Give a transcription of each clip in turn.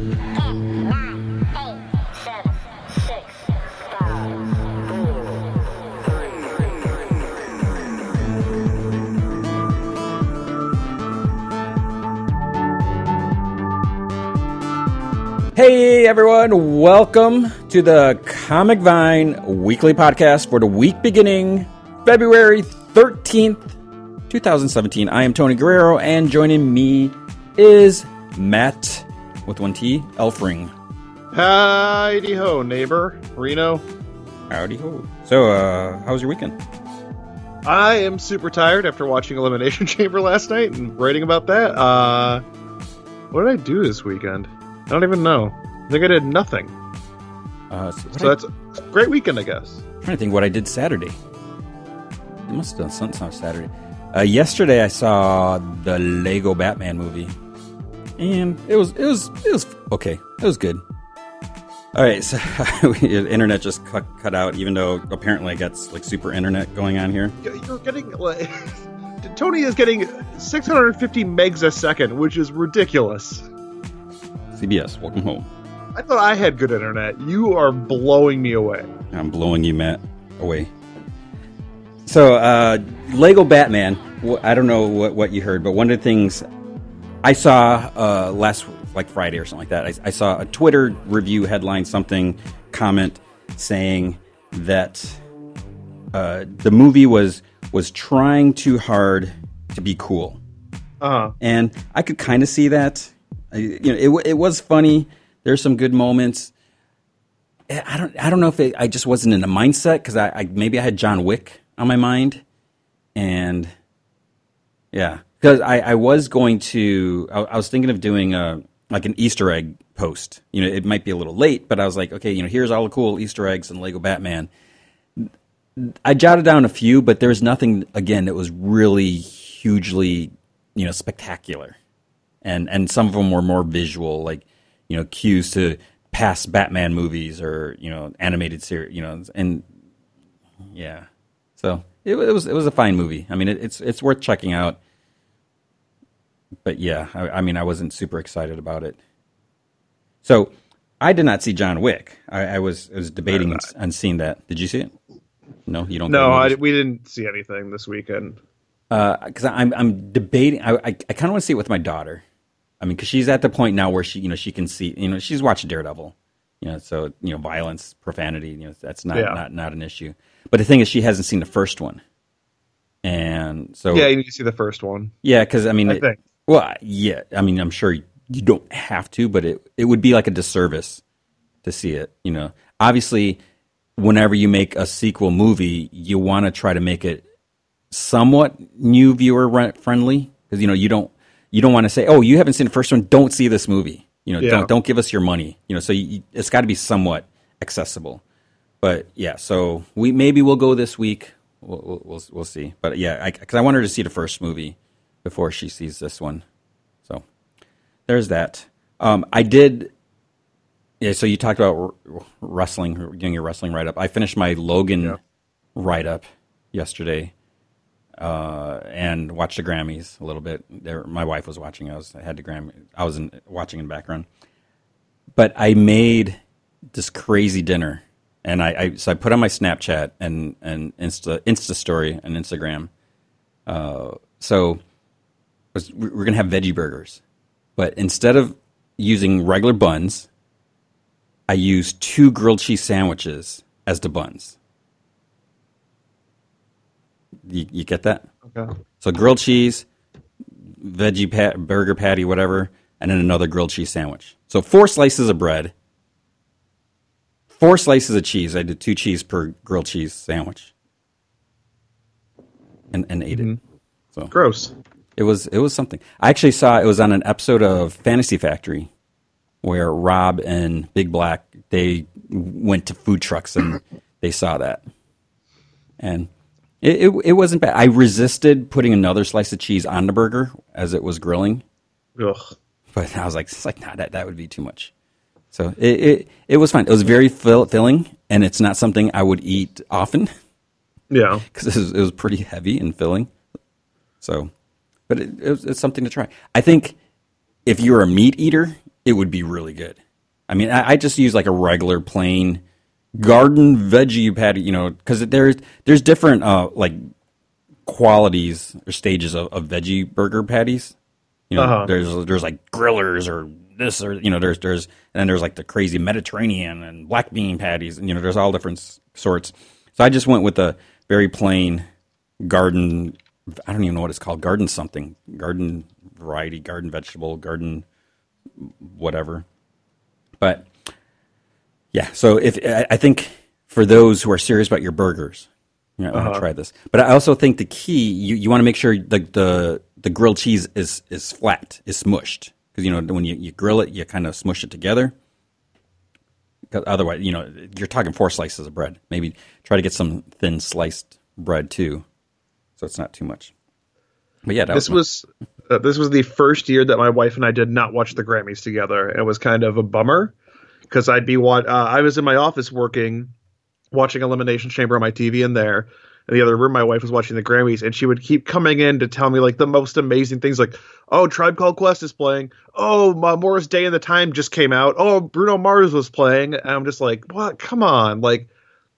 Hey everyone, welcome to the Comic Vine weekly podcast for the week beginning February 13th, 2017. I am Tony Guerrero, and joining me is Matt with one T, Elfring. Heidi ho, neighbor. Reno. Howdy ho. So, uh, how was your weekend? I am super tired after watching Elimination Chamber last night and writing about that. Uh, what did I do this weekend? I don't even know. I think I did nothing. Uh, so So I, that's a great weekend, I guess. I'm trying to think what I did Saturday. I must have done something on Saturday. Uh, yesterday I saw the Lego Batman movie, and it was it was it was okay. It was good. All right, so internet just cut, cut out, even though apparently it gets like super internet going on here. You're getting like Tony is getting 650 megs a second, which is ridiculous. CBS, welcome home. I thought I had good internet. You are blowing me away. I'm blowing you, Matt, away. So, uh, Lego Batman. I don't know what, what you heard, but one of the things I saw uh, last, like Friday or something like that, I, I saw a Twitter review headline, something comment saying that uh, the movie was was trying too hard to be cool uh-huh. and I could kind of see that. I, you know, it it was funny. There's some good moments. Eh, I don't I don't know if it, I just wasn't in the mindset because I, I maybe I had John Wick on my mind, and yeah, because I, I was going to I, I was thinking of doing a like an Easter egg post. You know, it might be a little late, but I was like, okay, you know, here's all the cool Easter eggs in Lego Batman. I jotted down a few, but there was nothing again that was really hugely, you know, spectacular. And and some of them were more visual, like you know, cues to past Batman movies or you know, animated series, you know, and yeah. So it, it was it was a fine movie. I mean, it, it's it's worth checking out. But yeah, I, I mean, I wasn't super excited about it. So I did not see John Wick. I, I was I was debating on seeing that. Did you see it? No, you don't. No, I, we didn't see anything this weekend. Uh, because I'm I'm debating. I I, I kind of want to see it with my daughter. I mean, because she's at the point now where she you know she can see you know she's watched Daredevil, you know, so you know violence, profanity, you know that's not Yeah. not not an issue. But the thing is, she hasn't seen the first one, and so Yeah, you need to see the first one. yeah, because I mean, I it- think. Well, yeah, I mean, I'm sure you don't have to, but it it would be like a disservice to see it. You know, obviously, whenever you make a sequel movie, you want to try to make it somewhat new viewer friendly because you know you don't you don't want to say, oh, you haven't seen the first one, don't see this movie. You know, Yeah. don't don't give us your money. You know, so you, it's got to be somewhat accessible. But yeah, so we maybe we'll go this week. We'll we'll we'll, we'll see. But yeah, because I, want her to see the first movie before she sees this one. So there's that. Um, I did. Yeah, so you talked about r- wrestling, doing your wrestling write up. I finished my Logan Yeah. write up yesterday, uh, and watched the Grammys a little bit. There, my wife was watching. I was I had the Grammy. I was in, watching in the background, but I made this crazy dinner, and I, I so I put on my Snapchat and and Insta Insta story and Instagram. Uh, so was, we're gonna have veggie burgers, but instead of using regular buns, I used two grilled cheese sandwiches as the buns. You, you get that? Okay. So grilled cheese, veggie pat, burger patty, whatever, and then another grilled cheese sandwich. So four slices of bread, four slices of cheese. I did two cheese per grilled cheese sandwich, and and ate it. Mm-hmm. So Gross. It was it was something. I actually saw it was on an episode of Fantasy Factory where Rob and Big Black they went to food trucks and they saw that, and it, it it wasn't bad. I resisted putting another slice of cheese on the burger as it was grilling, Ugh. but I was like, it's like nah, that that would be too much. So it it, it was fine. It was very fill, filling, and it's not something I would eat often Yeah. because it was, it was pretty heavy and filling. So, but it, it it's something to try. I think if you're a meat eater, it would be really good. I mean, I, I just use like a regular plain garden veggie patty, you know, because there's there's different uh, like qualities or stages of, of veggie burger patties. You know, Uh-huh. there's there's like grillers or this or you know there's there's and then there's like the crazy Mediterranean and black bean patties and you know there's all different s- sorts. So I just went with a very plain garden. I don't even know what it's called. Garden something. Garden variety. Garden vegetable. Garden whatever. But yeah, so if I think for those who are serious about your burgers, you want to uh-huh. try this. But I also think the key you, you want to make sure the, the the grilled cheese is is flat, is smushed because you know when you, you grill it, you kind of smush it together. otherwise, you know, you're talking four slices of bread. Maybe try to get some thin sliced bread too, so it's not too much. But yeah, that This my- was uh, this was the first year that my wife and I did not watch the Grammys together. It was kind of a bummer because I'd be wa- uh, I was in my office working, watching Elimination Chamber on my TV in there. In the other room, my wife was watching the Grammys, and she would keep coming in to tell me like the most amazing things, like, "Oh, Tribe Called Quest is playing. Oh, Morris Day and the Time just came out. Oh, Bruno Mars was playing." And I'm just like, "What? Come on!" Like,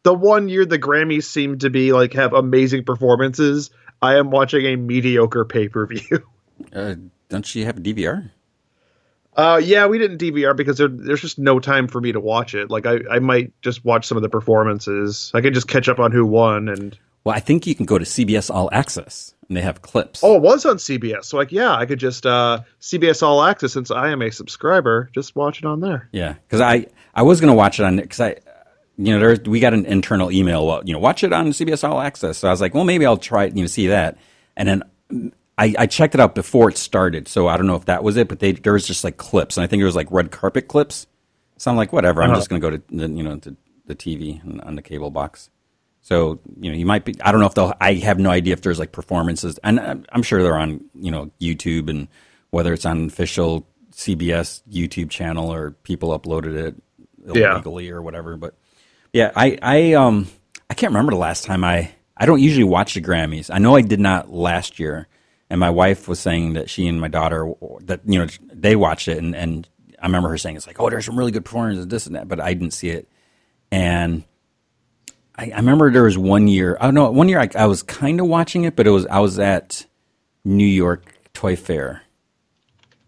the one year the Grammys seem to be like have amazing performances, I am watching a mediocre pay per view. uh, don't you have a DVR? Uh, yeah, we didn't DVR because there, there's just no time for me to watch it. Like, I, I might just watch some of the performances. I could just catch up on who won. And Well, I think you can go to CBS All Access and they have clips. oh, it was on CBS. So, like, yeah, I could just uh, CBS All Access since I am a subscriber. Just watch it on there. Yeah, because I I was gonna watch it on because I, you know, there we got an internal email. Well, you know, watch it on CBS All Access. So I was like, well, maybe I'll try it. You know, see that, and then. I, I checked it out before it started, so I don't know if that was it, but they, there was just like clips, and I think it was like red carpet clips. So I'm like, whatever. I'm Uh-huh. just going to go to the, you know to the TV and on the cable box. So you know, you might be. I don't know if they'll. I have no idea if there's like performances, and I'm, I'm sure they're on you know YouTube and whether it's on official CBS YouTube channel or people uploaded it Yeah. illegally or whatever. But yeah, I I um I can't remember the last time I I don't usually watch the Grammys. I know I did not last year, and my wife was saying that she and my daughter that you know they watched it, and and I remember her saying it's like oh there's some really good performances this and that, but I didn't see it, and. I, I remember there was one year. I don't know. One year I, I was kind of watching it, but it was I was at New York Toy Fair,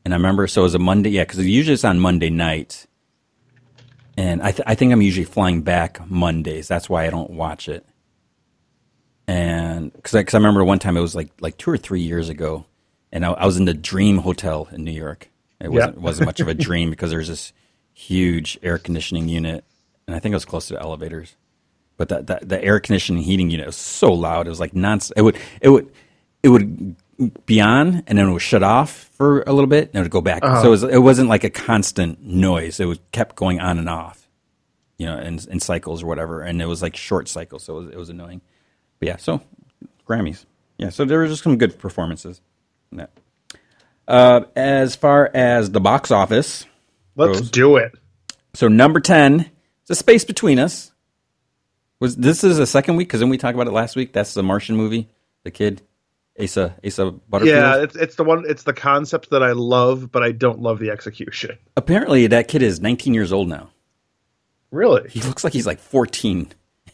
and I remember so it was a Monday. Yeah, because usually it's on Monday night, and I th- I think I'm usually flying back Mondays. That's why I don't watch it. And because I, 'cause I remember one time it was like like two or three years ago, and I, I was in the Dream Hotel in New York. It wasn't wasn't much of a dream because there's this huge air conditioning unit, and I think it was close to the elevators but the, the the air conditioning heating unit was so loud. It was like non. It would it would it would be on and then it would shut off for a little bit and it would go back. So it, was, it wasn't like a constant noise. It was kept going on and off, you know, in, in cycles or whatever. And it was like short cycles, so it was, it was annoying. But yeah, so Grammys. Yeah, so there were just some good performances. in that. Uh, as far as the box office, Let's Rose? do it. so number ten a space between us. Was this is the second week? Because then we talked about it last week. That's the Martian movie, the kid, Asa Asa Butterfield. Yeah, it's it's the one. It's the concept that I love, but I don't love the execution. Apparently, that kid is 19 years old now. Really? He looks like he's like 14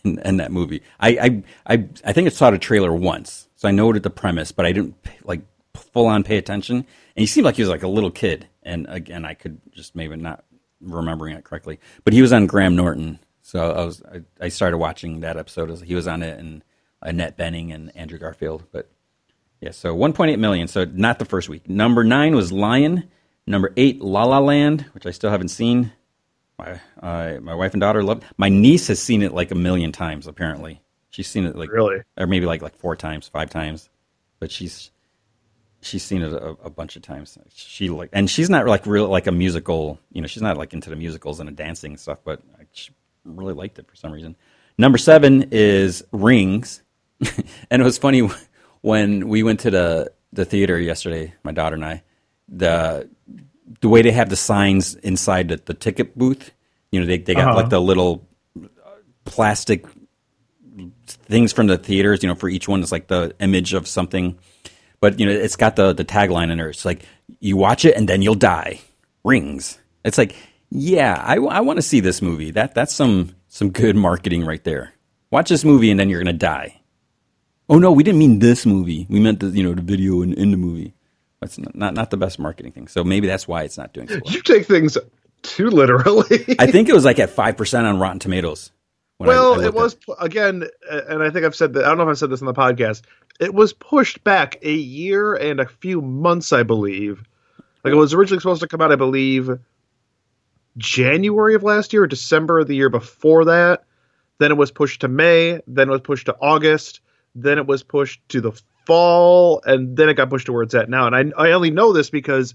in, in that movie. I, I I I think I saw the trailer once, so I noted the premise, but I didn't like full on pay attention. And he seemed like he was like a little kid, and again, I could just maybe not remembering it correctly. But he was on Graham Norton, so I was I, I started watching that episode. As he was on it, and Annette Bening and Andrew Garfield. But yeah, so 1.8 million. So not the first week. Number nine was Lion. Number eight, La La Land, which I still haven't seen. My uh, my wife and daughter love. My niece has seen it like a million times. Apparently, she's seen it like Really? or maybe like like four times, five times. But she's she's seen it a, a bunch of times. She like, and she's not like real like a musical. You know, she's not like into the musicals and the dancing stuff. But she really liked it for some reason. Number seven is Rings, and it was funny when we went to the the theater yesterday. My daughter and I, the the way they have the signs inside the, the ticket booth. You know, they they got Uh-huh. like the little uh, plastic things from the theaters. You know, for each one, it's like the image of something. But you know, it's got the the tagline in there. It's like you watch it and then you'll die. Rings. It's like, yeah, I, I want to see this movie. That that's some some good marketing right there. Watch this movie and then you're gonna die. Oh no, we didn't mean this movie. We meant the you know the video in, in the movie. That's not, not not the best marketing thing. So maybe that's why it's not doing so well. You take things too literally. I think it was like at five percent on Rotten Tomatoes. when I- I well, it was pu- again, uh, and I think I've said that. I don't know if I've said this on the podcast. It was pushed back a year and a few months, I believe. Like it was originally supposed to come out, I believe, January of last year or December of the year before that. Then it was pushed to May. Then it was pushed to August. Then it was pushed to the fall, and then it got pushed to where it's at now. And I, I only know this because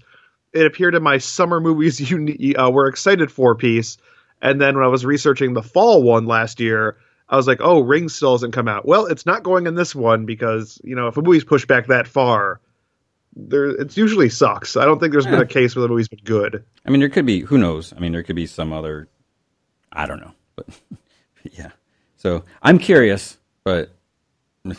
it appeared in my summer movies you uh, were excited for piece. And then when I was researching the fall one last year, I was like, oh, Ring still hasn't come out. Well, it's not going in this one because, you know, if a movie's pushed back that far, there it usually sucks. I don't think there's been a case where the movie's been good. I mean, there could be. Who knows? I mean, there could be some other. I don't know, but yeah. So I'm curious, but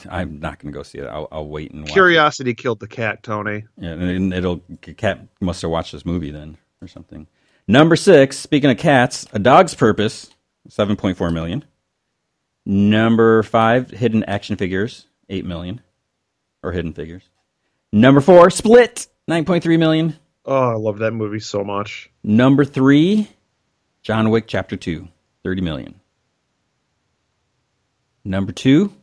I'm not going to go see it. I'll, I'll wait and watch. it. Curiosity killed the cat, Tony. Yeah, and it'll cat must have watched this movie then or something. Number six. Speaking of cats, A Dog's Purpose, seven point four million. Number five, Hidden Action Figures, eight million, or Hidden Figures. Number four, Split, nine point three million. Oh, I love that movie so much. Number three, John Wick Chapter 2, 30 million. Number two,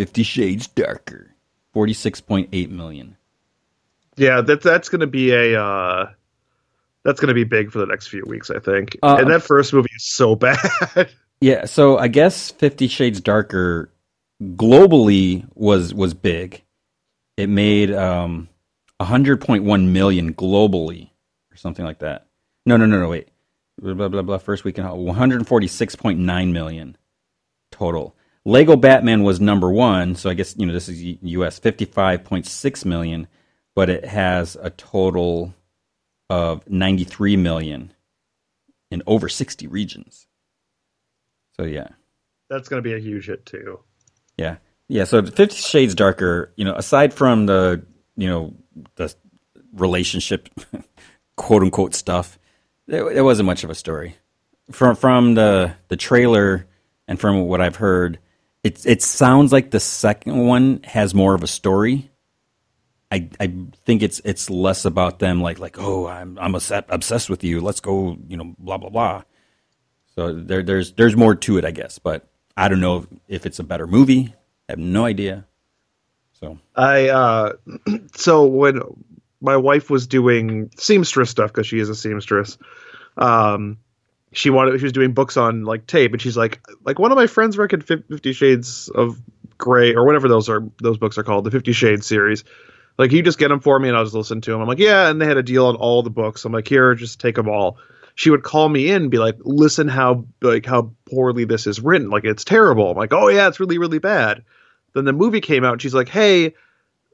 Fifty Shades Darker, 46.8 million. Yeah, that that's gonna be a uh that's gonna be big for the next few weeks, I think. Uh, and that first movie is so bad. Yeah, so I guess Fifty Shades Darker globally was was big. It made um 100.1 million globally or something like that. No, no, no, no, wait. Blah blah blah. blah. First weekend 146.9 million total. Lego Batman was number 1, so I guess you know this is US 55.6 million, but it has a total of 93 million in over 60 regions. So yeah. that's gonna be a huge hit too. Yeah, yeah. So Fifty Shades Darker, you know, aside from the you know the relationship, quote unquote stuff, there, there wasn't much of a story. From from the the trailer and from what I've heard, it it sounds like the second one has more of a story. I I think it's it's less about them like like oh I'm I'm obsessed with you. Let's go you know blah blah blah. So there, there's there's more to it, I guess, but I don't know if, if it's a better movie. I have no idea. So I uh so when my wife was doing seamstress stuff because she is a seamstress, um, she wanted she was doing books on like tape, and she's like, like one of my friends recommended Fifty Shades of Grey or whatever those are those books are called, the Fifty Shades series. Like, you just get them for me, and I'll just listen to them. I'm like, yeah, and they had a deal on all the books. I'm like, here, just take them all. She would call me in and be like, listen how like how poorly this is written. Like, it's terrible. I'm like, oh yeah, it's really really bad. Then the movie came out, and she's like, hey,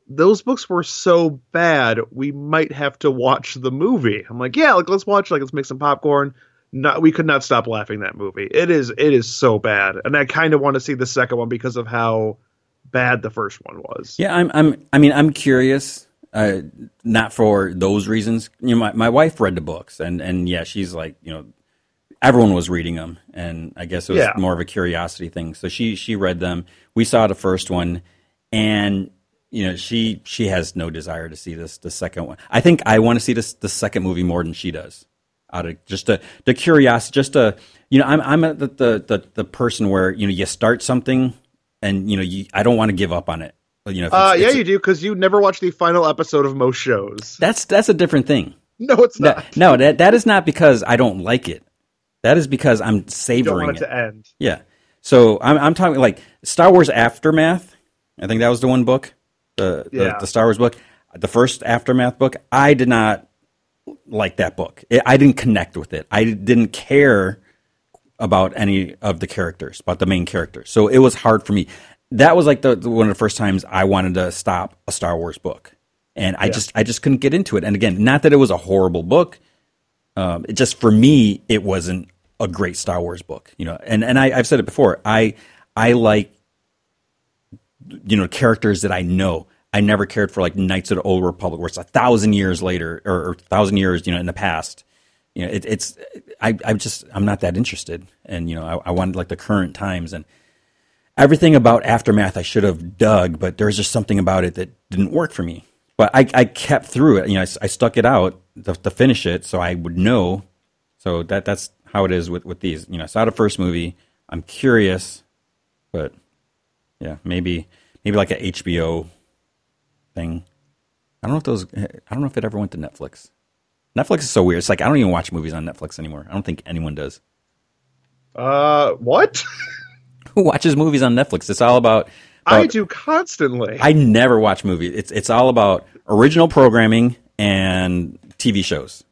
those books were so bad, we might have to watch the movie. I'm like, yeah, like let's watch, like let's make some popcorn. Not, we could not stop laughing that movie. It is, it is so bad, and I kind of want to see the second one because of how bad the first one was. yeah, I'm I'm I mean I'm curious. Uh, not for those reasons. You know, my, my wife read the books, and and yeah, she's like you know everyone was reading them, and I guess it was Yeah. more of a curiosity thing. So she she read them. We saw the first one, and you know she she has no desire to see this the second one. I think I want to see this the second movie more than she does. Out of just the the curiosity, just a you know I'm I'm a, the, the the person where you know you start something, and you know you I don't want to give up on it. You know, if Uh, yeah, it's- you do because you never watch the final episode of most shows. that's that's a different thing. No, it's not. That, no, that that is not because I don't like it. That is because I'm savoring want it it. to end. Yeah. So I'm I'm talking like Star Wars Aftermath. I think that was the one book, the the, the Star Wars book, the first Aftermath book. I did not like that book. It, I didn't connect with it. I didn't care about any of the characters, about the main characters. So it was hard for me. That was like the, the- one of the first times I wanted to stop a Star Wars book, and I just I just couldn't get into it. And again, not that it was a horrible book. Um, it just for me, it wasn't a great Star Wars book, you know. And and I, I've said it before. I I like you know characters that I know. I never cared for like Knights of the Old Republic, where it's a thousand years later or, or thousand years, you know, in the past. You know, it, it's I I just I'm not that interested, and you know, I, I wanted like the current times and everything about aftermath I should have dug, but there's just something about it that didn't work for me. But I, I kept through it. You know, I, I stuck it out to, to finish it, so I would know. So that that's how it is with with these. You know, I saw the first movie. I'm curious, but yeah, maybe maybe like a HBO thing. I don't know if those. I don't know if it ever went to Netflix. Netflix is so weird. It's like I don't even watch movies on Netflix anymore. I don't think anyone does. Uh, what? Who watches movies on Netflix? It's all about. I do constantly. I never watch movies. It's it's all about original programming and TV shows.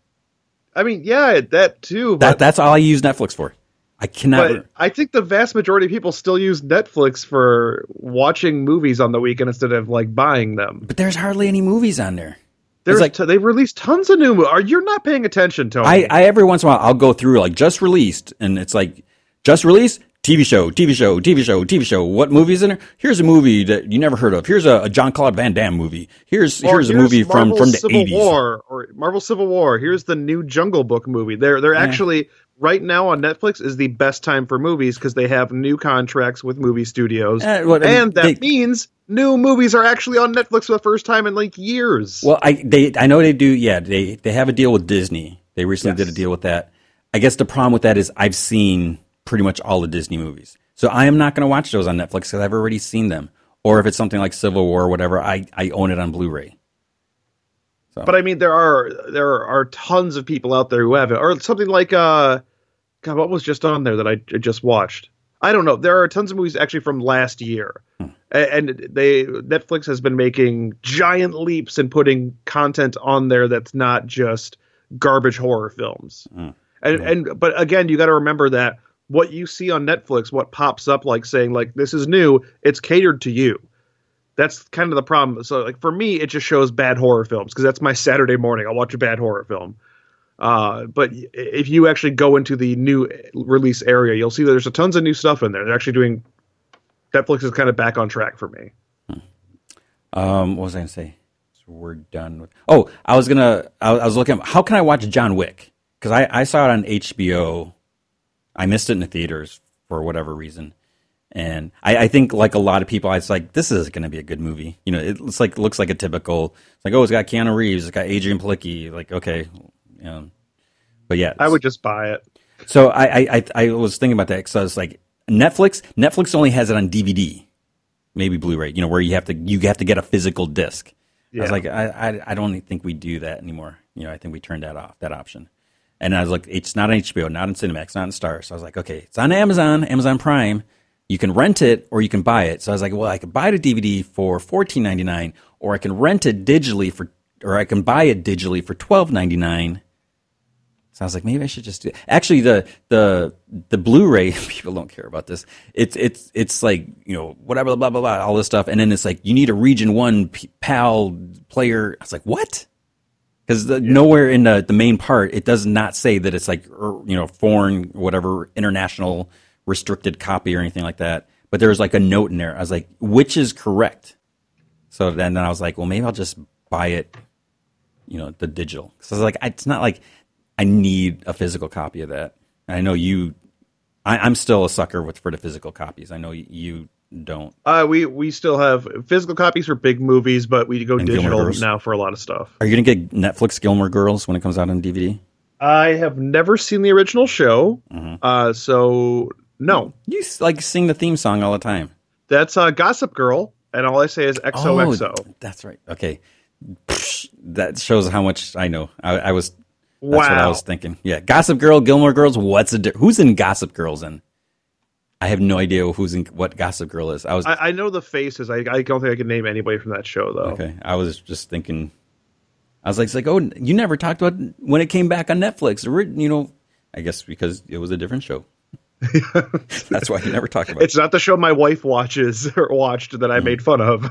I mean, yeah, that too. That that's all I use Netflix for. I cannot. but I think the vast majority of people still use Netflix for watching movies on the weekend instead of like buying them. but there's hardly any movies on there. There's like- t- they've released tons of new. Are you not paying attention, Tony? I, I every once in a while I'll go through like just released, and it's like just released TV show, TV show, TV show, TV show. What movies in there? Here's a movie that you never heard of. Here's a, a Jean-Claude Van Damme movie. Here's Or here's a movie from Marvel from the Civil eighties. War or Marvel Civil War. Here's the new Jungle Book movie. They're they're actually right now on Netflix is the best time for movies because they have new contracts with movie studios, Eh, well, and that they- means new movies are actually on Netflix for the first time in like years. Well, I they I know they do. Yeah, they they have a deal with Disney. They recently Yes. did a deal with that. I guess the problem with that is I've seen pretty much all the Disney movies, so I am not going to watch those on Netflix because I've already seen them. Or if it's something like Civil War or whatever, I I own it on Blu-ray. But I mean, there are there are tons of people out there who have it, or something like uh, God, what was just on there that I just watched? I don't know. There are tons of movies actually from last year, hmm. A- and they Netflix has been making giant leaps in putting content on there that's not just garbage horror films. Hmm. Hmm. And and but again, you got to remember that what you see on Netflix, what pops up like saying like this is new, it's catered to you that's kind of the problem. So, like for me, it just shows bad horror films because that's my Saturday morning. I'll watch a bad horror film. Uh, but if you actually go into the new release area, you'll see that there's a tons of new stuff in there. They're actually doing. Netflix is kind of back on track for me. Um, what was I to say? So we're done with. Oh, I was gonna. I was looking. How can I watch John Wick? Because I, I saw it on HBO. I missed it in the theaters for whatever reason, and I, I think like a lot of people, I was like, this is going to be a good movie. You know, it looks like looks like a typical. It's like, oh, it's got Keanu Reeves, it's got Adrianne Palicki. Like, okay, um, but yeah, I would just buy it. so I, I, I, I was thinking about that because I was like, Netflix, Netflix only has it on DVD, maybe Blu-ray. You know, where you have to you have to get a physical disc. I was like, I, I, I don't think we do that anymore. You know, I think we turned that off, that option. And I was like, it's not on HBO, not on Cinemax, not on Star. So I was like, okay, it's on Amazon, Amazon Prime. You can rent it or you can buy it. So I was like, well, I could buy the DVD for fourteen ninety nine, or I can rent it digitally for, or I can buy it digitally for twelve ninety nine. So I was like, maybe I should just do. It. Actually, the the the Blu-ray people don't care about this. It's it's it's like you know whatever blah blah blah all this stuff, and then it's like you need a Region One PAL player. I was like, what? Because nowhere in the the main part it does not say that it's like er, you know foreign whatever international restricted copy or anything like that. But there was like a note in there. I was like, which is correct? So then then I was like, well, maybe I'll just buy it you know the digital because I was like, it's not like I need a physical copy of that. I know you. I, I'm still a sucker with for the physical copies. I know you don't. Uh, we we still have physical copies for big movies, but we go And digital now for a lot of stuff. Are you gonna get Netflix Gilmore Girls when it comes out on DVD? I have never seen the original show, Mm-hmm. uh, so no. You like sing the theme song all the time. That's uh, Gossip Girl, and all I say is XOXO. Oh, that's right. Okay, Psh, that shows how much I know. I, I was. That's wow. what I was thinking. Yeah, Gossip Girl, Gilmore Girls. What's the di- who's in Gossip Girls? In I have no idea who's in what Gossip Girl is. I was I, I know the faces. I, I don't think I can name anybody from that show though. Okay, I was just thinking. I was like, it's like, oh, you never talked about when it came back on Netflix. You know, I guess because it was a different show. That's why you never talked about it. It's not the show my wife watches or watched that I Hmm. made fun of.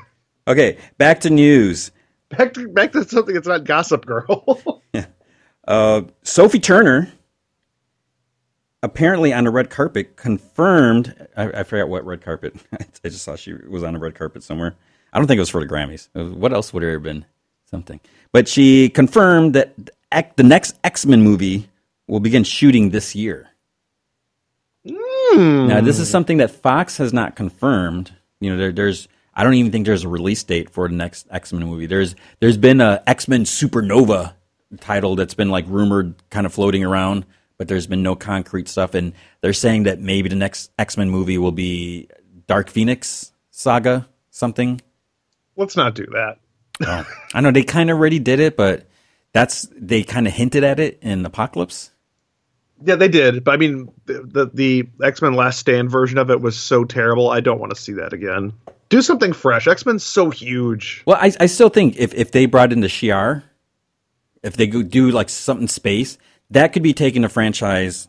Okay, back to news. Back to back to something that's not Gossip Girl. Uh, Sophie Turner, apparently on a red carpet, confirmed. I, I forgot what red carpet. I just saw she was on a red carpet somewhere. I don't think it was for the Grammys. What else would there have been? Something. But she confirmed that the next X Men movie will begin shooting this year. Hmm. Now, this is something that Fox has not confirmed. You know, there, there's I don't even think there's a release date for the next X Men movie. There's there's been a X Men Supernova title that's been like rumored, kind of floating around, but there's been no concrete stuff. And they're saying that maybe the next X Men movie will be Dark Phoenix saga, something. Let's not do that. Oh. I know they kind of already did it, but that's they kind of hinted at it in Apocalypse. Yeah, they did, but I mean, the the X Men Last Stand version of it was so terrible. I don't want to see that again. Do something fresh. X Men's so huge. Well, I, I still think if, if they brought in the Shi'ar, if they do like something space, that could be taking a franchise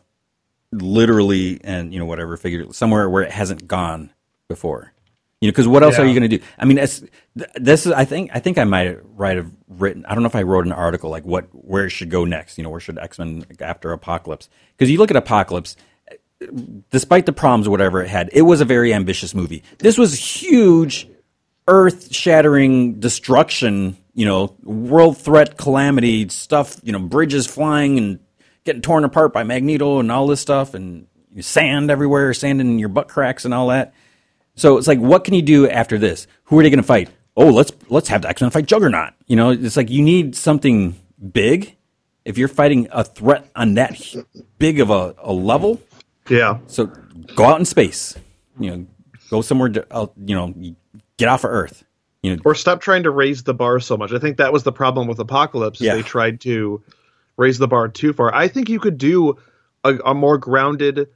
literally and you know whatever figure somewhere where it hasn't gone before. You know, because what else are you going to do? I mean, th- this is. I think. I think I might write have written. I don't know if I wrote an article like what where it should go next. You know, where should X Men after Apocalypse? Because you look at Apocalypse, despite the problems or whatever it had, it was a very ambitious movie. This was huge, earth shattering destruction, you know, world threat calamity stuff, you know, bridges flying and getting torn apart by Magneto and all this stuff and sand everywhere, sand in your butt cracks and all that. So it's like, what can you do after this? Who are they going to fight? Oh, let's let's have the X Men fight Juggernaut. You know, it's like you need something big. If you're fighting a threat on that big of a, a level, Yeah, so go out in space. You know, go somewhere. To, uh, you know, get off of Earth. You know, or stop trying to raise the bar so much. I think that was the problem with Apocalypse. Yeah. They tried to raise the bar too far. I think you could do a, a more grounded,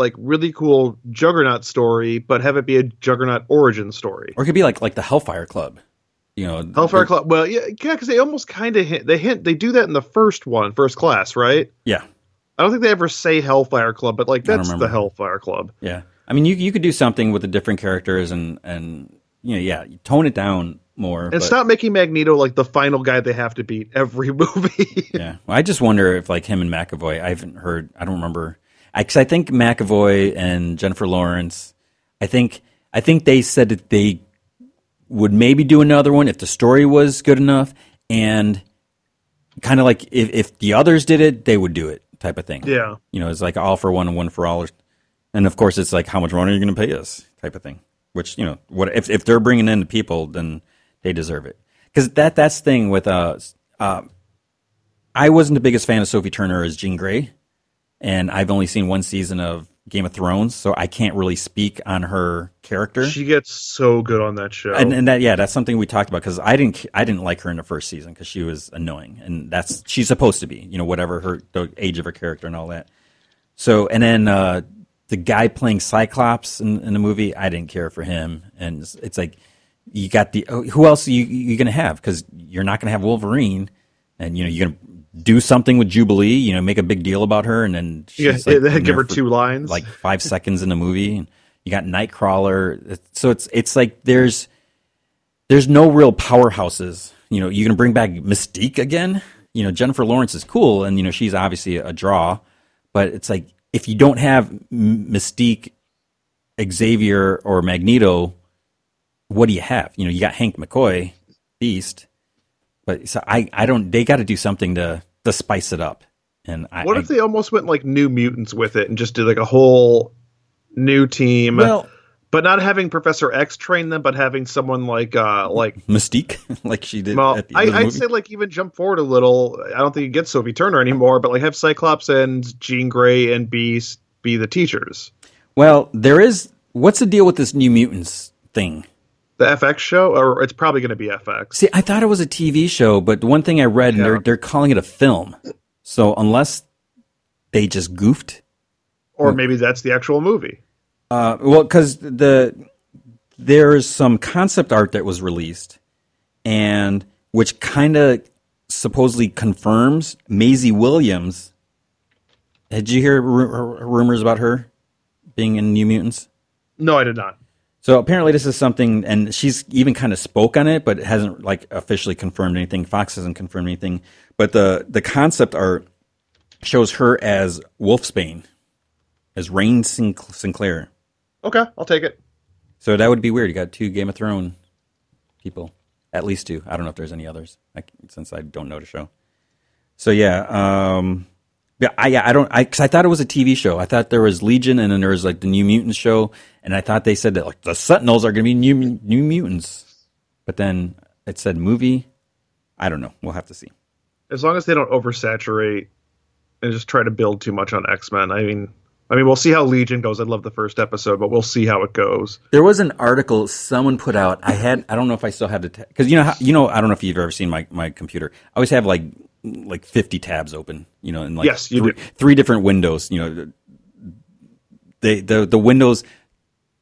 like really cool Juggernaut story, but have it be a Juggernaut origin story. or it could be like like the Hellfire Club. You know, Hellfire Club. Well, yeah, yeah, because they almost kind of hint. They hint. They do that in the first one, first class, right? Yeah, I don't think they ever say Hellfire Club, but like that's the. Hellfire Club. yeah. I mean, you you could do something with the different characters and and you know, yeah, tone it down more. And but- stop making Magneto like the final guy they have to beat every movie. Yeah, well, I just wonder if like him and McAvoy. I haven't heard. I don't remember. Because I, think McAvoy and Jennifer Lawrence. I think I think they said that they would maybe do another one if the story was good enough, and kind of like if if the others did it, they would do it type of thing. yeah. you know, it's like all for one and one for all, and of course it's like how much money are you going to pay us type of thing. Which you know, what if if they're bringing in the people, then they deserve it. Because that that's the thing with uh, uh, I wasn't the biggest fan of Sophie Turner as Jean Grey, and I've only seen one season of Game of Thrones, so I can't really speak on her character. She gets so good on that show. and, and that yeah, that's something we talked about because I didn't I didn't like her in the first season because she was annoying, and that's she's supposed to be, you know, whatever her the age of her character and all that. So and then uh, the guy playing Cyclops in, in the movie, I didn't care for him, and it's, it's like you got the oh, who else are you you gonna have because you're not gonna have Wolverine, and you know you're gonna do something with Jubilee, you know, make a big deal about her, and then yeah, like, in give her two lines. like five seconds in the movie. And you got Nightcrawler, so it's it's like there's there's no real powerhouses. You know, you can bring back Mystique again. You know, Jennifer Lawrence is cool, and you know she's obviously a draw, but it's like if you don't have Mystique, Xavier, or Magneto, what do you have? You know, you got Hank McCoy, Beast, but so I I don't. They got to do something to to spice it up. And I, what if they almost went like New Mutants with it and just did like a whole new team? well but not having Professor X train them, but having someone like uh like Mystique, like she did well, at the I, movie. say like even jump forward a little. I don't think you get Sophie Turner anymore, but like have Cyclops and Jean Grey and Beast be the teachers. well, there is. What's the deal with this New Mutants thing? The FX show, or it's probably going to be FX. See, I thought it was a TV show, but one thing I read, Yeah. they're they're calling it a film. So unless they just goofed, Or maybe that's the actual movie. uh, well, because the there's some concept art that was released, and which kind of supposedly confirms Maisie Williams. Did you hear ru- rumors about her being in New Mutants? No, I did not. So apparently this is something, and she's even kind of spoke on it, but it hasn't like officially confirmed anything. Fox hasn't confirmed anything, but the the concept art shows her as Wolfsbane, as Rahne Sinclair. Okay, I'll take it. So that would be weird. You got two Game of Thrones people, at least two. I don't know if there's any others, like, since I don't know the show. So yeah, um, yeah, I yeah, I don't, I because I thought it was a TV show. I thought there was Legion, and then there was like the New Mutants show, and I thought they said that like the Sentinels are going to be new New Mutants, but then it said movie. I don't know. We'll have to see. As long as they don't oversaturate and just try to build too much on X Men. I mean, I mean, we'll see how Legion goes. I love the first episode, but we'll see how it goes. There was an article someone put out. I had. I don't know if I still have the because you know how, you know I don't know if you've ever seen my my computer. I always have like like fifty tabs open. You know, and like Yes, three, three different windows. You know, they the the windows.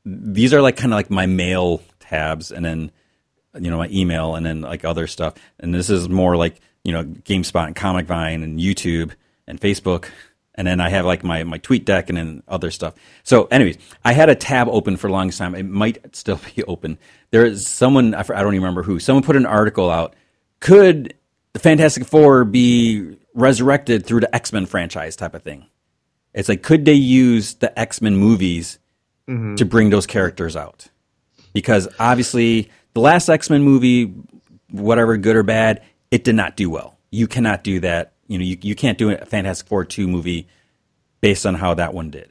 These are like kind of like my mail tabs, and then you know my email, and then like other stuff. And this is more like you know GameSpot and Comic Vine and YouTube and Facebook. And then I have like my, my TweetDeck and then other stuff. So, anyways, I had a tab open for a long time. It might still be open. There is someone I don't even remember who. Someone put an article out. Could the Fantastic Four be resurrected through the X Men franchise type of thing? It's like could they use the X Men movies mm-hmm. to bring those characters out? Because obviously, the last X Men movie, whatever good or bad, it did not do well. You cannot do that. You know, you, you can't do a Fantastic Four two movie based on how that one did,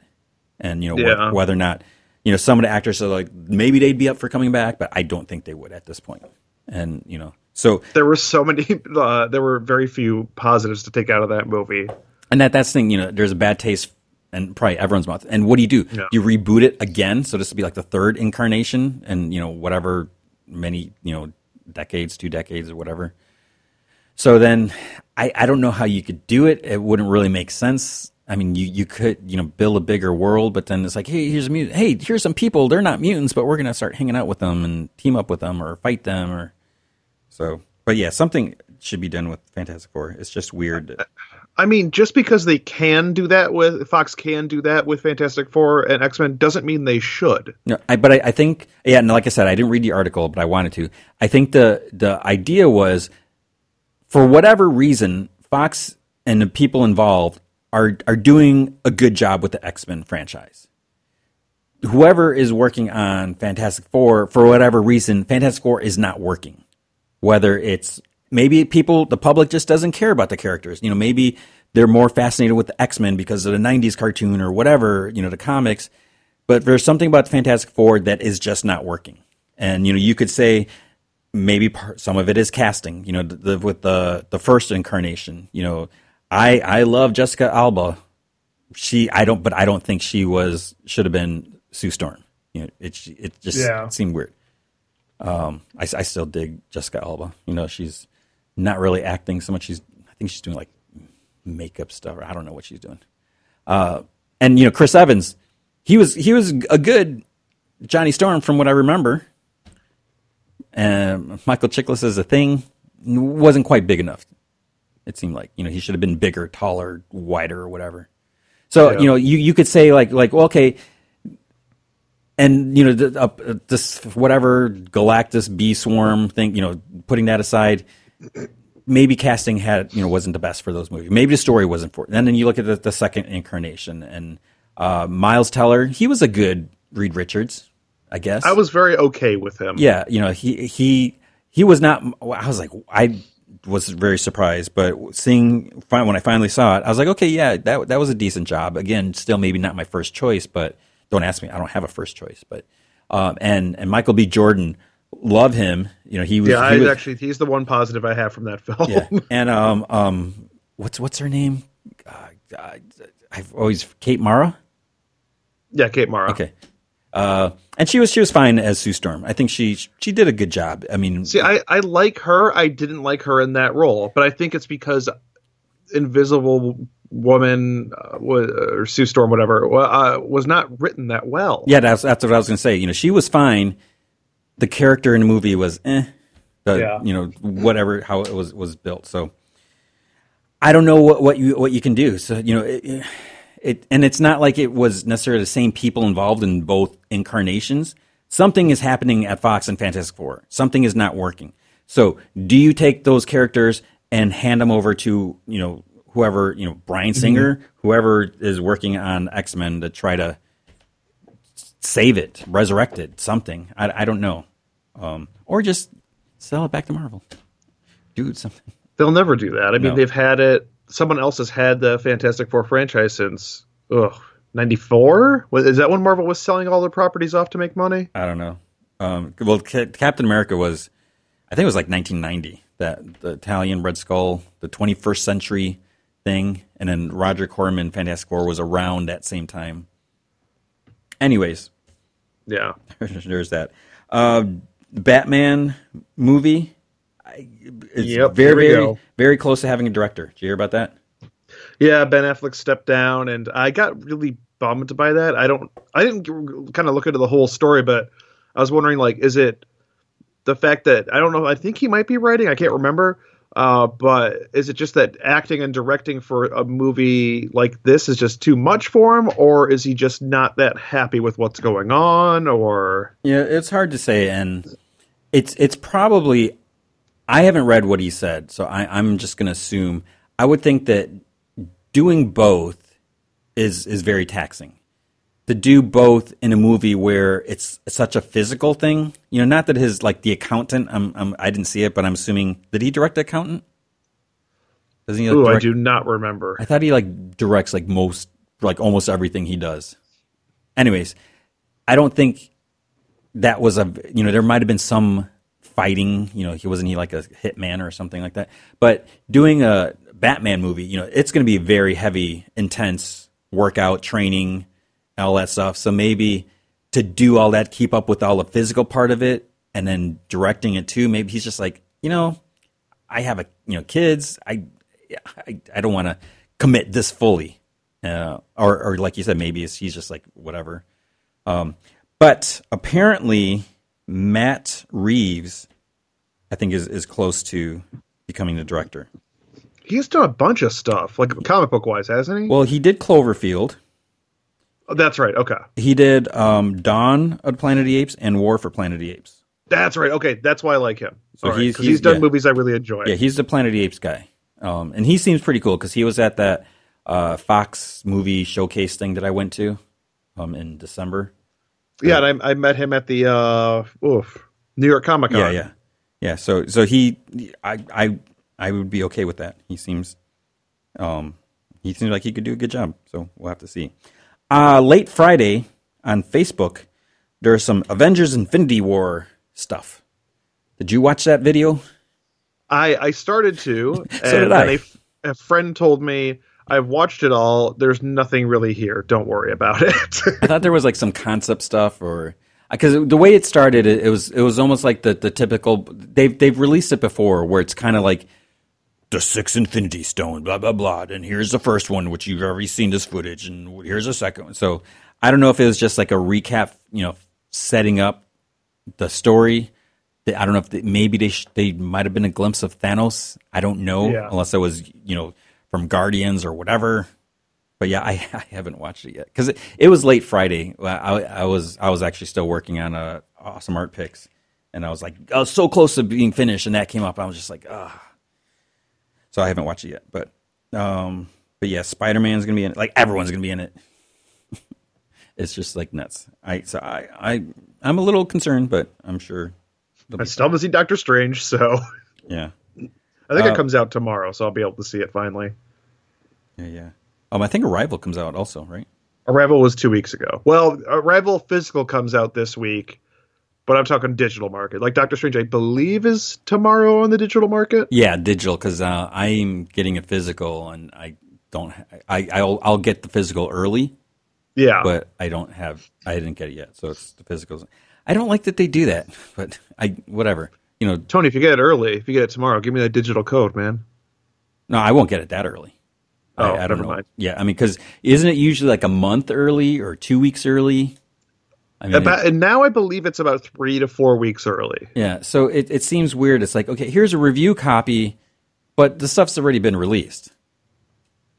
and you know wh- whether or not you know some of the actors are like maybe they'd be up for coming back, but I don't think they would at this point. And you know, so There were so many. Uh, there were very few positives to take out of that movie. and that that's the thing. You know, there's a bad taste and probably everyone's mouth. And what do you do? Yeah. You reboot it again, so this will be like the third incarnation, and you know whatever many you know decades, two decades, or whatever. So then, I I don't know how you could do it. It wouldn't really make sense. I mean, you, you could you know build a bigger world, but then it's like, hey, here's a mutant. Hey, here's some people. They're not mutants, but we're gonna start hanging out with them and team up with them or fight them or so. But yeah, something should be done with Fantastic Four. It's just weird. I mean, just because they can do that with Fox can do that with Fantastic Four and X Men doesn't mean they should. No, I, but I, I think, yeah, and like I said, I didn't read the article, but I wanted to. I think the the idea was, for whatever reason, Fox and the people involved are are doing a good job with the X Men franchise. Whoever is working on Fantastic Four, for whatever reason, Fantastic Four is not working. Whether it's maybe people, the public just doesn't care about the characters. You know, maybe they're more fascinated with the X Men because of the '90s cartoon or whatever. You know, the comics but there's something about the Fantastic Four that is just not working. And you know, you could say maybe part, some of it is casting. You know, the, the, with the the first incarnation. You know, I I love Jessica Alba. She I don't, but I don't think she was should have been Sue Storm. You know, it it just Yeah. seemed weird. Um, I, I still dig Jessica Alba. You know, she's not really acting so much. She's I think she's doing like makeup stuff. Or I don't know what she's doing. Uh, and you know, Chris Evans, he was he was a good Johnny Storm from what I remember. And Michael Chiklis as a thing wasn't quite big enough. It seemed like you know he should have been bigger, taller, wider, or whatever. So Yeah. you know you you could say like like well, okay, and you know the, uh, this whatever Galactus bee swarm thing, you know, putting that aside, maybe casting had you know wasn't the best for those movies. Maybe the story wasn't for. it. And then you look at the, the second incarnation and uh, Miles Teller. He was a good Reed Richards, I guess. I was very okay with him. yeah, you know he he he was not. I was like I was very surprised, but seeing when I finally saw it, I was like, okay, yeah, that that was a decent job. Again, still maybe not my first choice, but don't ask me. I don't have a first choice, but um, and and Michael B. Jordan, love him. You know he was. Yeah, he I was- actually he's the one positive I have from that film. yeah. And um um what's what's her name? Uh, uh, I've always Kate Mara. yeah, Kate Mara. Okay. Uh, and she was she was fine as Sue Storm. I think she she did a good job. I mean, See, I, I like her. I didn't like her in that role, but I think it's because Invisible Woman uh, or Sue Storm, whatever, uh, was not written that well. yeah, that's that's what I was going to say. You know, she was fine. The character in the movie was eh. The, Yeah. You know, whatever how it was was built. So I don't know what, what you what you can do. So you know, it, it and it's not like it was necessarily the same people involved in both incarnations. Something is happening at Fox and Fantastic Four. Something is not working. So do you take those characters and hand them over to you know whoever you know Bryan Singer, whoever is working on X Men to try to save it, resurrect it, something. I, I don't know, um, or just Sell it back to Marvel. Do something. They'll never do that. I mean, they've had it. Someone else has had the Fantastic Four franchise since ugh, 94? Is that when Marvel was selling all their properties off to make money? I don't know. Um, well, Ca- Captain America was, I think it was like 1990. That the Italian Red Skull, the 21st century thing, and then Roger Corman Fantastic Four was around that same time. Anyways, Yeah. there's that. Uh, Batman movie. It's Yep, very very very close to having a director. Did you hear about that? Yeah, Ben Affleck stepped down, and I got really bummed by that. I don't, I didn't kind of look into the whole story, but I was wondering, like, is it the fact that I don't know? I think he might be writing. I can't remember. Uh, but is it just that acting and directing for a movie like this is just too much for him, or is he just not that happy with what's going on? Or Yeah, it's hard to say, and it's it's probably. I haven't read what he said, so I, I'm just going to assume. I would think that doing both is is very taxing. To do both in a movie where it's such a physical thing, you know, not that his like the accountant. I'm, I'm I didn't see it, but I'm assuming did he direct the accountant? Doesn't he? Like, ooh, I do not remember. I thought he like directs like most like almost everything he does. Anyways, I don't think that was a you know there might have been some fighting you know he wasn't he like a hitman or something like that but doing a batman movie you know it's going to be very heavy intense workout training all that stuff so maybe to do all that keep up with all the physical part of it and then directing it too maybe he's just like you know i have a you know kids i i, I don't want to commit this fully uh, or or like you said maybe it's, he's just like whatever um, but apparently, Matt Reeves, I think, is, is close to becoming the director. He's done a bunch of stuff, like comic book wise, hasn't he? Well, he did Cloverfield. Oh, that's right. Okay, He did um, Dawn of Planet of the Apes and War for Planet of the Apes. that's right. Okay, that's why I like him. So right, he's- he's- he's done yeah. movies I really enjoy. Yeah, he's the Planet of the Apes guy. Um, and he seems pretty cool because he was at that uh, Fox movie showcase thing that I went to um, in December. Yeah, and I, I met him at the uh, oof, New York Comic Con. Yeah, yeah, yeah. So, so he, I, I, I would be okay with that. He seems, um, he seems like he could do a good job. So we'll have to see. Uh, late Friday on Facebook, there's some Avengers Infinity War stuff. Did you watch that video? I I started to, and did I. a, a friend told me I've watched it all. There's nothing really here. Don't worry about it. I thought there was like some concept stuff or because the way it started, it, it was it was almost like the the typical. They've they've released it before, where it's kind of like the six Infinity Stone, blah blah blah, and here's the first one, which you've already seen this footage, and here's the second one. So I don't know if it was just like a recap, you know, setting up the story. I don't know if they, maybe they sh- they might have been a glimpse of Thanos. I don't know Yeah. unless it was you know from Guardians or whatever. But yeah, I, I haven't watched it yet because it, it was late Friday. I, I was I was actually still working on uh, awesome art picks, and I was like I was so close to being finished, and that came up. I was just like, ah. So I haven't watched it yet, but um, but yeah, Spider Man's gonna be in it. Like everyone's gonna be in it. it's just like nuts. I so I I I'm a little concerned, but I'm sure. I still haven't seen Doctor Strange, so yeah, I think Uh, it comes out tomorrow, so I'll be able to see it finally. yeah, yeah. Um, I think Arrival comes out also, right? Arrival was two weeks ago. Well, Arrival physical comes out this week, but I'm talking digital market. Like Doctor Strange, I believe is tomorrow on the digital market. Yeah, digital because uh, I'm getting a physical, and I don't. I I'll, I'll get the physical early, Yeah, but I don't have. I didn't get it yet, so it's the physicals. I don't like that they do that, but I whatever. You know, Tony, if you get it early, if you get it tomorrow, give me that digital code, man. no, I won't get it that early. Oh, I, I don't never know. mind. Yeah, I mean, because isn't it usually like a month early or two weeks early? I mean, About, and now I believe it's about three to four weeks early. yeah. So it it seems weird. It's like okay, here's a review copy, but the stuff's already been released.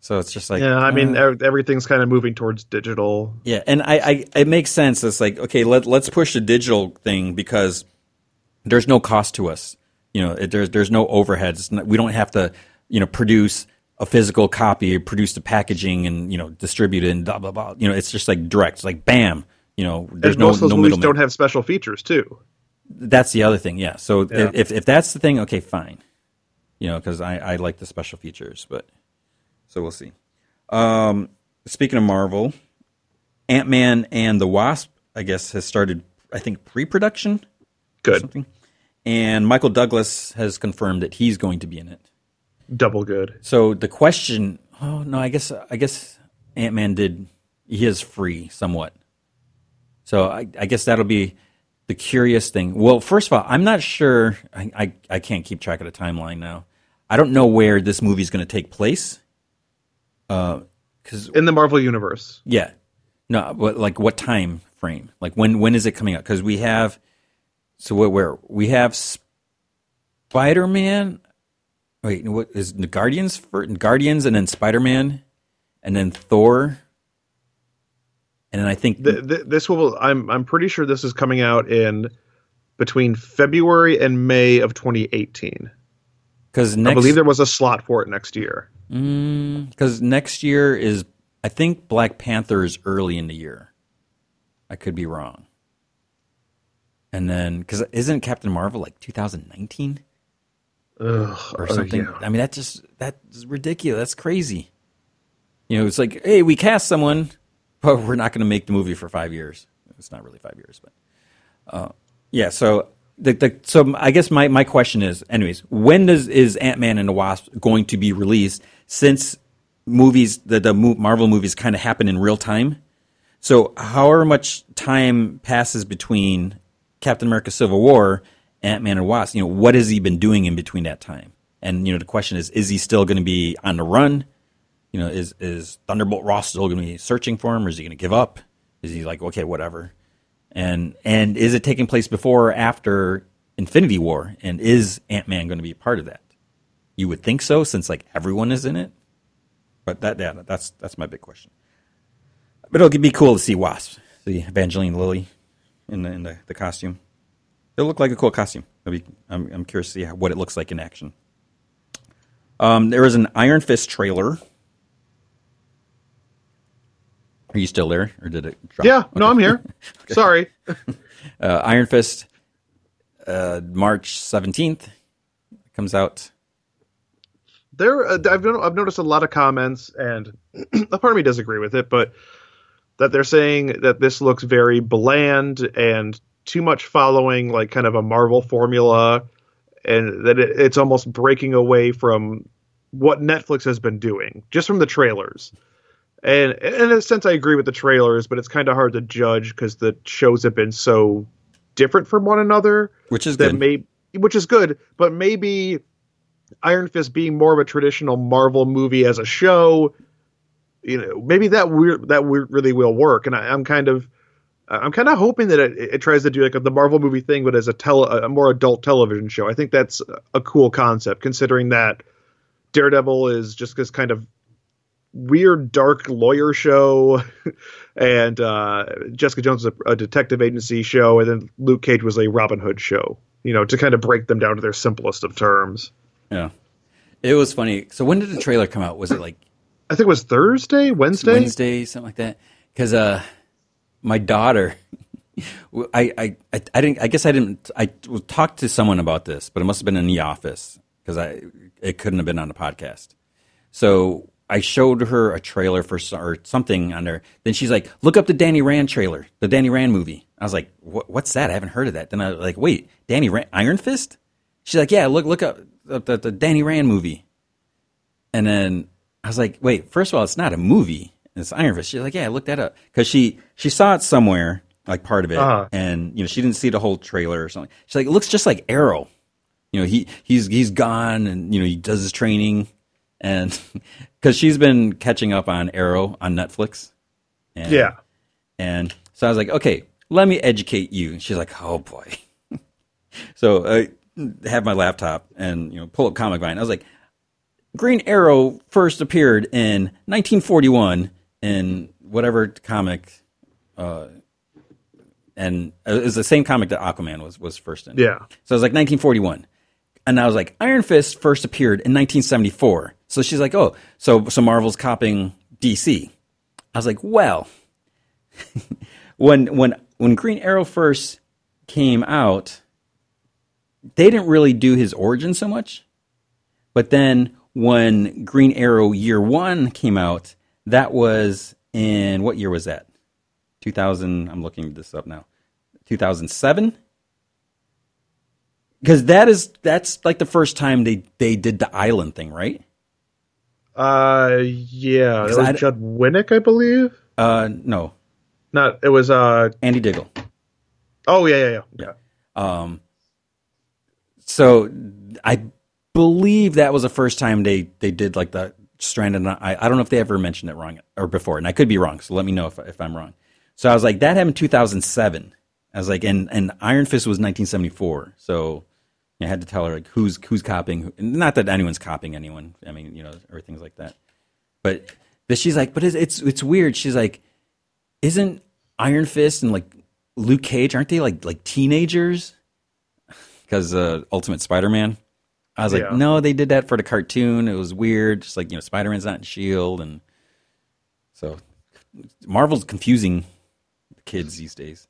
So it's just like Yeah, I mean uh, everything's kind of moving towards digital. Yeah, and I, I it makes sense. It's like okay, let let's push the digital thing because there's no cost to us. You know, it, there's there's no overheads. Not, we don't have to you know produce a physical copy, produce the packaging, and you know distribute it and blah blah blah. You know, it's just like direct. It's like bam. You know, there's and no most of those no movies middleman. don't have special features too. That's the other thing. Yeah. So Yeah. if if that's the thing, okay, fine. You know, because I I like the special features, but so we'll see. Um, speaking of Marvel, Ant Man and the Wasp, I guess, has started. I think pre-production Good. And Michael Douglas has confirmed that he's going to be in it. Double good. So the question, oh no, I guess I guess Ant Man did he is free somewhat. So I, I guess that'll be the curious thing. Well, first of all, I'm not sure. I I, I can't keep track of the timeline now. I don't know where this movie is going to take place. Uh, because In the Marvel universe. yeah, no, but like what time frame? Like when when is it coming out? Because we have so what where we have Spider Man. Wait, what is the Guardians for Guardians and then Spider Man, and then Thor, and then I think Th- th- this will. I'm. I'm pretty sure this is coming out in between February and May of 2018. because I believe there was a slot for it next year. because next year is I think Black Panther is early in the year. I could be wrong. And then because isn't Captain Marvel like 2019? Ugh, or uh, something. yeah. I mean, that just that's ridiculous. That's crazy. You know, it's like, hey, we cast someone, but we're not going to make the movie for five years. It's not really five years, but uh, yeah. So the, the so I guess my, my question is, anyways, when does is Ant Man and the Wasp going to be released? Since movies, the the Marvel movies kind of happen in real time. So however much time passes between Captain America: Civil War, Ant Man and Wasp, you know, what has he been doing in between that time? And you know, the question is, is he still going to be on the run? You know, is is Thunderbolt Ross still going to be searching for him, or is he going to give up? Is he like, okay, whatever? And and is it taking place before or after Infinity War? And is Ant Man going to be a part of that? You would think so, since like everyone is in it. But that yeah, that's that's my big question. But it'll be cool to see Wasp, see Evangeline Lilly in the in the, the costume. It'll look like a cool costume. Be, I'm I'm curious to see what it looks like in action. Um, an Iron Fist trailer. Are you still there, or did it drop? Yeah. No, I'm here. Sorry. Uh, Iron Fist, uh, March seventeenth, comes out. there uh, I've, I've noticed a lot of comments and a part of me does agree with it but that they're saying that this looks very bland and too much following like kind of a marvel formula and that it, it's almost breaking away from what netflix has been doing just from the trailers and, in a sense i agree with the trailers but it's kind of hard to judge because the shows have been so different from one another Which is that good. may which is good, but maybe Iron Fist being more of a traditional Marvel movie as a show, you know, maybe that weird that weird really will work. And I, I'm kind of I'm kind of hoping that it, it tries to do like the Marvel movie thing, but as a tele, a more adult television show. I think that's a cool concept, considering that Daredevil is just this kind of weird, dark lawyer show, and uh, Jessica Jones is a, a detective agency show, and then Luke Cage was a Robin Hood show. You know, to kind of break them down to their simplest of terms. Yeah, it was funny. So when did the trailer come out? Was it like I think it was Thursday, Wednesday. Wednesday, something like that. Because uh, my daughter, I, I, I, I didn't. I guess I didn't. I talked to someone about this, but it must have been in the office because I it couldn't have been on the podcast. So I showed her a trailer for or something on there. Then she's like, "Look up the Danny Rand trailer, the Danny Rand movie." I was like, what, "What's that? I haven't heard of that." Then I was like, "Wait, Danny Rand, Iron Fist?" She's like, "Yeah, look look up the, the, the Danny Rand movie." And then I was like, "Wait, first of all, it's not a movie. It's Iron Fist." She's like, "Yeah, look that up," because she she saw it somewhere, like part of it, Uh-huh. and you know she didn't see the whole trailer or something. She's like, "It looks just like Arrow." You know, he he's he's gone, and you know he does his training, and because she's been catching up on Arrow on Netflix. And, Yeah. and so I was like, okay, let me educate you. And she's like, oh boy. so I have my laptop and you know pull up Comic Vine. I was like, Green Arrow first appeared in 1941 in whatever comic, uh, and it was the same comic that Aquaman was was first in. Yeah. So it was like 1941. And I was like, Iron Fist first appeared in 1974. So she's like, oh, so so Marvel's copying DC. I was like, well, when when when Green Arrow first came out, they didn't really do his origin so much. But then when Green Arrow Year One came out, that was in what year was that? 2000. I'm looking this up now. 2007. Because that is that's like the first time they they did the island thing, right? Uh, yeah, it was I- Judd Winick, I believe. Uh, no, Not. It was. Uh. Andy Diggle. Oh yeah, yeah, yeah. Yeah. Um, so I believe that was the first time they, they did like the stranded. I, I don't know if they ever mentioned it wrong or before, and I could be wrong. So let me know if, if I'm wrong. So I was like, that happened 2007. I was like, and, and Iron Fist was 1974. So I had to tell her like who's who's copying. who- Not that anyone's copying anyone. I mean, you know, or things like that. But but she's like, but it's it's, it's weird. She's like, isn't Iron Fist and like Luke Cage aren't they like like teenagers? Because uh, Ultimate Spider-Man. I was like, Yeah. no, they did that for the cartoon. It was weird. Just like you know, Spider-Man's not in Shield, and so Marvel's confusing the kids these days.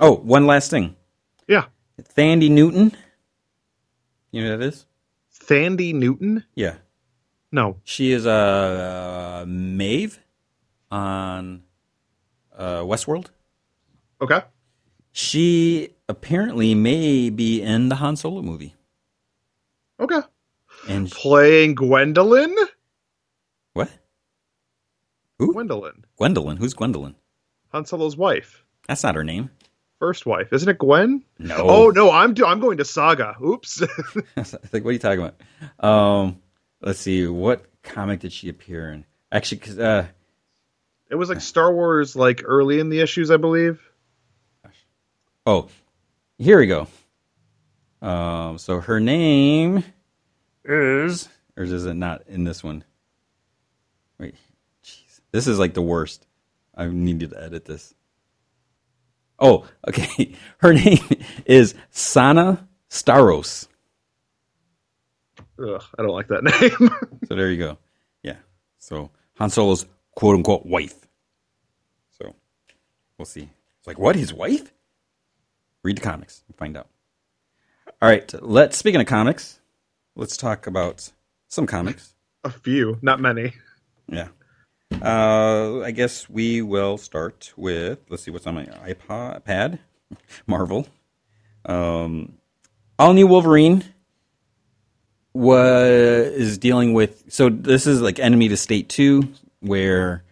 Oh, one last thing, Yeah. Thandie Newton. You know who that is? Thandie Newton. Yeah, No. she is a uh, Maeve on uh, Westworld. Okay. She apparently may be in the Han Solo movie, Okay. and Playing Gwendolyn. what? Who? Gwendolyn. Gwendolyn. Who's Gwendolyn? Han Solo's wife. That's not her name. First wife, isn't it Gwen? No. Oh no, I'm do- I'm going to Saga. Oops. like, what are you talking about? Um, let's see. What comic did she appear in? Actually, 'cause, uh, it was like Star Wars, like early in the issues, I believe. oh, here we go. Um, so her name is, or is it not in this one? Wait, jeez, this is like the worst. I needed to edit this. Oh, okay. Her name is Sana Starros. Ugh, I don't like that name. So there you go. Yeah. So Han Solo's quote unquote wife. So we'll see. It's like, what? His wife? Read the comics and find out. All right. Let's, speaking of comics, let's talk about some comics. A few, not many. Yeah. Uh, I guess we will start with, let's see what's on my iPod, pad. Marvel. Um, all new Wolverine was is dealing with so this is like enemy to state 2 where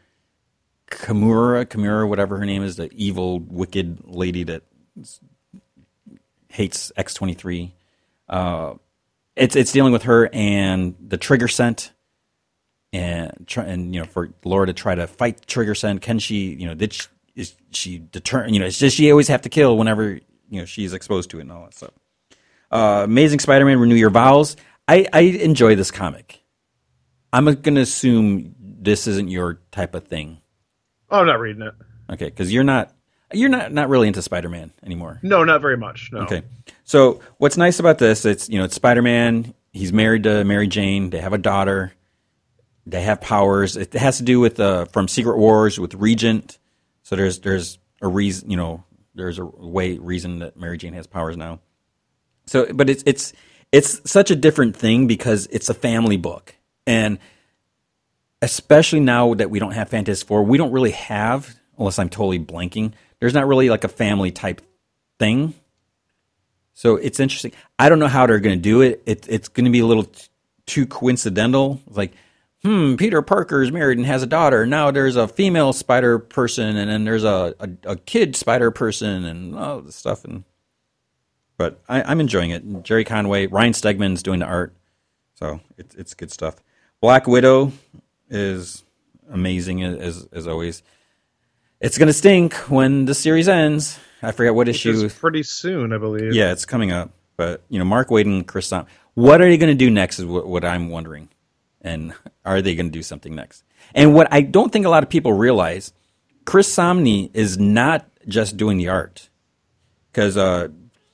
Kamura, Kamura whatever her name is, the evil wicked lady that hates X23. Uh it's it's dealing with her and the trigger scent and try and you know for Laura to try to fight the trigger scent can she you know did she, is she deter you know does she always have to kill whenever you know she's exposed to it and all that stuff uh, Amazing Spider-Man Renew Your Vows I I enjoy this comic I'm gonna assume this isn't your type of thing Oh, I'm not reading it. okay because you're not you're not not really into Spider-Man anymore No, not very much. No. Okay. So what's nice about this? It's you know it's Spider Man. He's married to Mary Jane. They have a daughter. They have powers. It has to do with uh, from Secret Wars with Regent. So there's there's a reason you know there's a way reason that Mary Jane has powers now. So but it's it's it's such a different thing because it's a family book and especially now that we don't have Fantastic Four, we don't really have unless I'm totally blanking. There's not really like a family type thing. So it's interesting. I don't know how they're going to do it. it it's going to be a little t- too coincidental. Like, hmm, Peter Parker is married and has a daughter. Now there's a female spider person, and then there's a, a, a kid spider person, and all this stuff. And but I, I'm enjoying it. Gerry Conway, Ryan Stegman's doing the art, so it's it's good stuff. Black Widow is amazing as as always. It's gonna stink when the series ends. I forget what Which issue. is pretty soon, I believe. Yeah, it's coming up. But you know, Mark Waid and Chris Sam, what are they going to do next? Is what, what I'm wondering. And are they going to do something next? And what I don't think a lot of people realize, Chris Samnee is not just doing the art, because uh,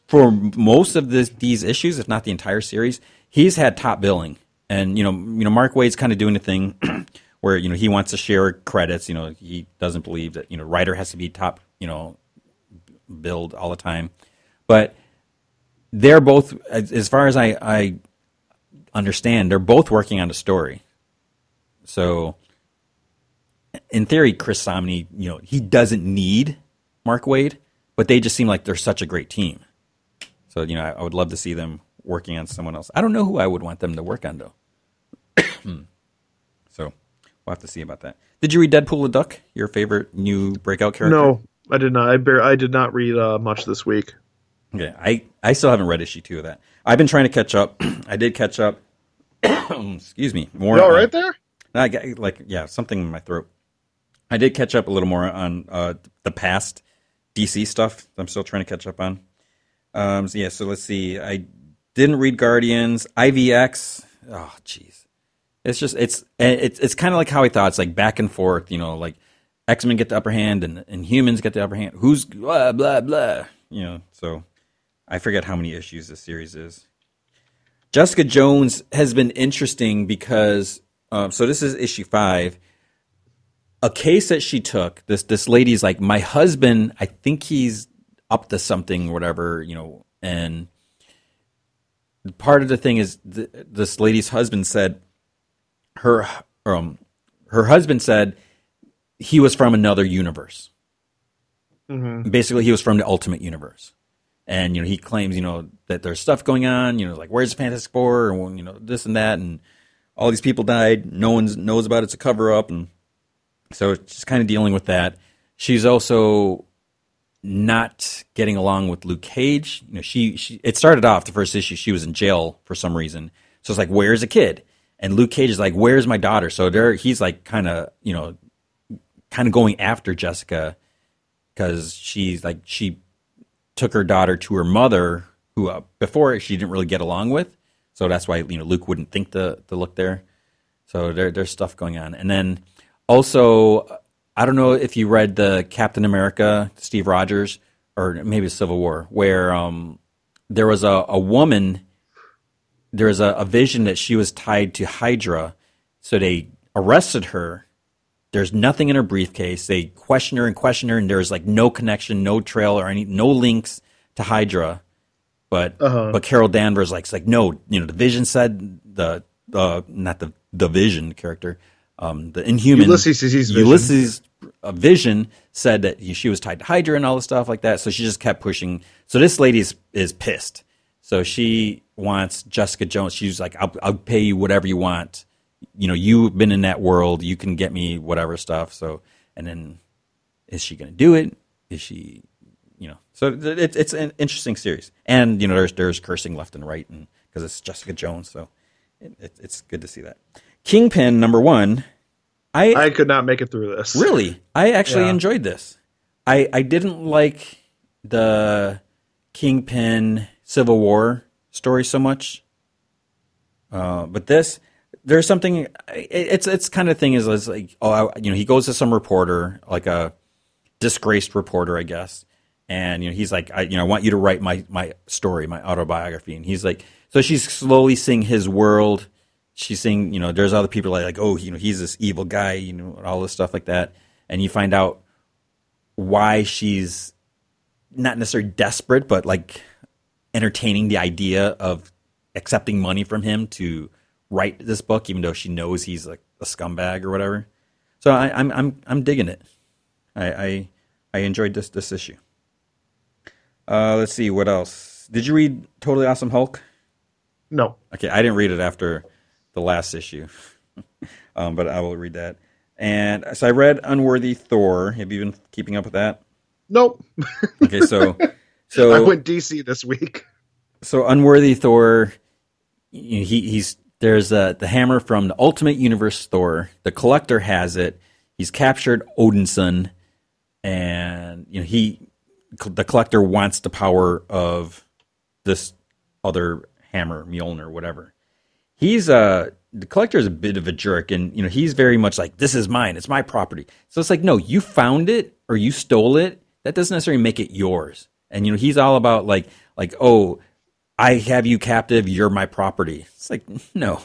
for most of this, these issues, if not the entire series, he's had top billing. And you know, you know, Mark Waid's kind of doing the thing where you know he wants to share credits. You know, he doesn't believe that you know writer has to be top. You know, billed all the time. But they're both, as as far as I, I understand, they're both working on a story. So, in theory, Chris Samnee, you know, he doesn't need Mark Waid, but they just seem like they're such a great team. So, you know, I, I would love to see them working on someone else. I don't know who I would want them to work on though. so, we'll have to see about that. Did you read Deadpool the Duck? Your favorite new breakout character? No, I did not. I bear, I did not read uh, much this week. Okay, I, I still haven't read issue two of that. I've been trying to catch up. I did catch up. excuse me. More. You all right there? I got, like yeah, something in my throat. I did catch up a little more on uh, the past DC stuff. I'm still trying to catch up on. Um, so yeah, so let's see. I didn't read Guardians. IVX. Oh, jeez. It's just it's it's it's kind of like how I thought. It's like back and forth. You know, like X Men get the upper hand and and humans get the upper hand. Who's blah blah blah. You know, so I forget how many issues this series is. Jessica Jones has been interesting because um, so this is issue five. A case that she took. This this lady's like my husband. I think he's up to something, or whatever you know. And part of the thing is th- this lady's husband said her um her husband said he was from another universe. Basically, he was from the Ultimate Universe and you know he claims you know that there's stuff going on you know like where's the fantastic four? And you know this and that. And all these people died. No one knows about it. It's a cover up and so just kind of dealing with that. She's also not getting along with luke cage. You know she, she it started off the first issue she was in jail for some reason. So it's like where's a kid? And luke cage is like where's my daughter? So there he's like kind of you know kind of going after jessica because she's like she took her daughter to her mother, who uh, before she didn't really get along with. So that's why you know Luke wouldn't think to to look there. So there, there's stuff going on, and then also I don't know if you read the Captain America Steve Rogers or maybe Civil War, where um, there was a, a woman. There was a, a vision that she was tied to Hydra, so they arrested her there's nothing in her briefcase. They question her and question her, and there's like no connection, no trail, or any no links to Hydra. But uh-huh. but Carol Danvers like like no, you know, the Vision said the uh, not the the Vision character, um, the Inhuman Ulysses Vision. Ulysses uh, Vision said that she was tied to Hydra and all this stuff like that. So she just kept pushing. So this lady is, is pissed. So she wants Jessica Jones. She's like, I'll, I'll pay you whatever you want you know, you've been in that world, you can get me whatever stuff. So, and then is she going to do it? Is she, you know, so th- it, it's an interesting series. And, you know, there's, there's cursing left and right and because it's Jessica Jones. So it, it, it's good to see that. Kingpin number one. I, I could not make it through this. really, I actually Yeah. enjoyed this. I, I didn't like the Kingpin Civil War story so much. Uh, but this, there's something. It's it's kind of thing is, is like oh I, you know he goes to some reporter like a disgraced reporter I guess, and you know he's like I you know I want you to write my my story my autobiography and he's like so she's slowly seeing his world. She's seeing you know there's other people like like oh you know he's this evil guy you know all this stuff like that, and you find out why she's not necessarily desperate but like entertaining the idea of accepting money from him to write this book, even though she knows he's like a scumbag or whatever. So I, I'm I'm I'm digging it. I I, I enjoyed this this issue. Uh, let's see what else. Did you read Totally Awesome Hulk? No. Okay, I didn't read it after the last issue, um, but I will read that. And so I read Unworthy Thor. Have you been keeping up with that? Nope. Okay, so so I went DC this week. so unworthy Thor, he he's there's uh, the hammer from the Ultimate Universe Thor. The Collector has it. He's captured Odinson, and you know he the Collector wants the power of this other hammer, Mjolnir, whatever. He's uh the collector is a bit of a jerk, and you know he's very much like this is mine, it's my property. So it's like no, you found it or you stole it. That doesn't necessarily make it yours. And you know he's all about like like oh, I have you captive, you're my property. It's like no.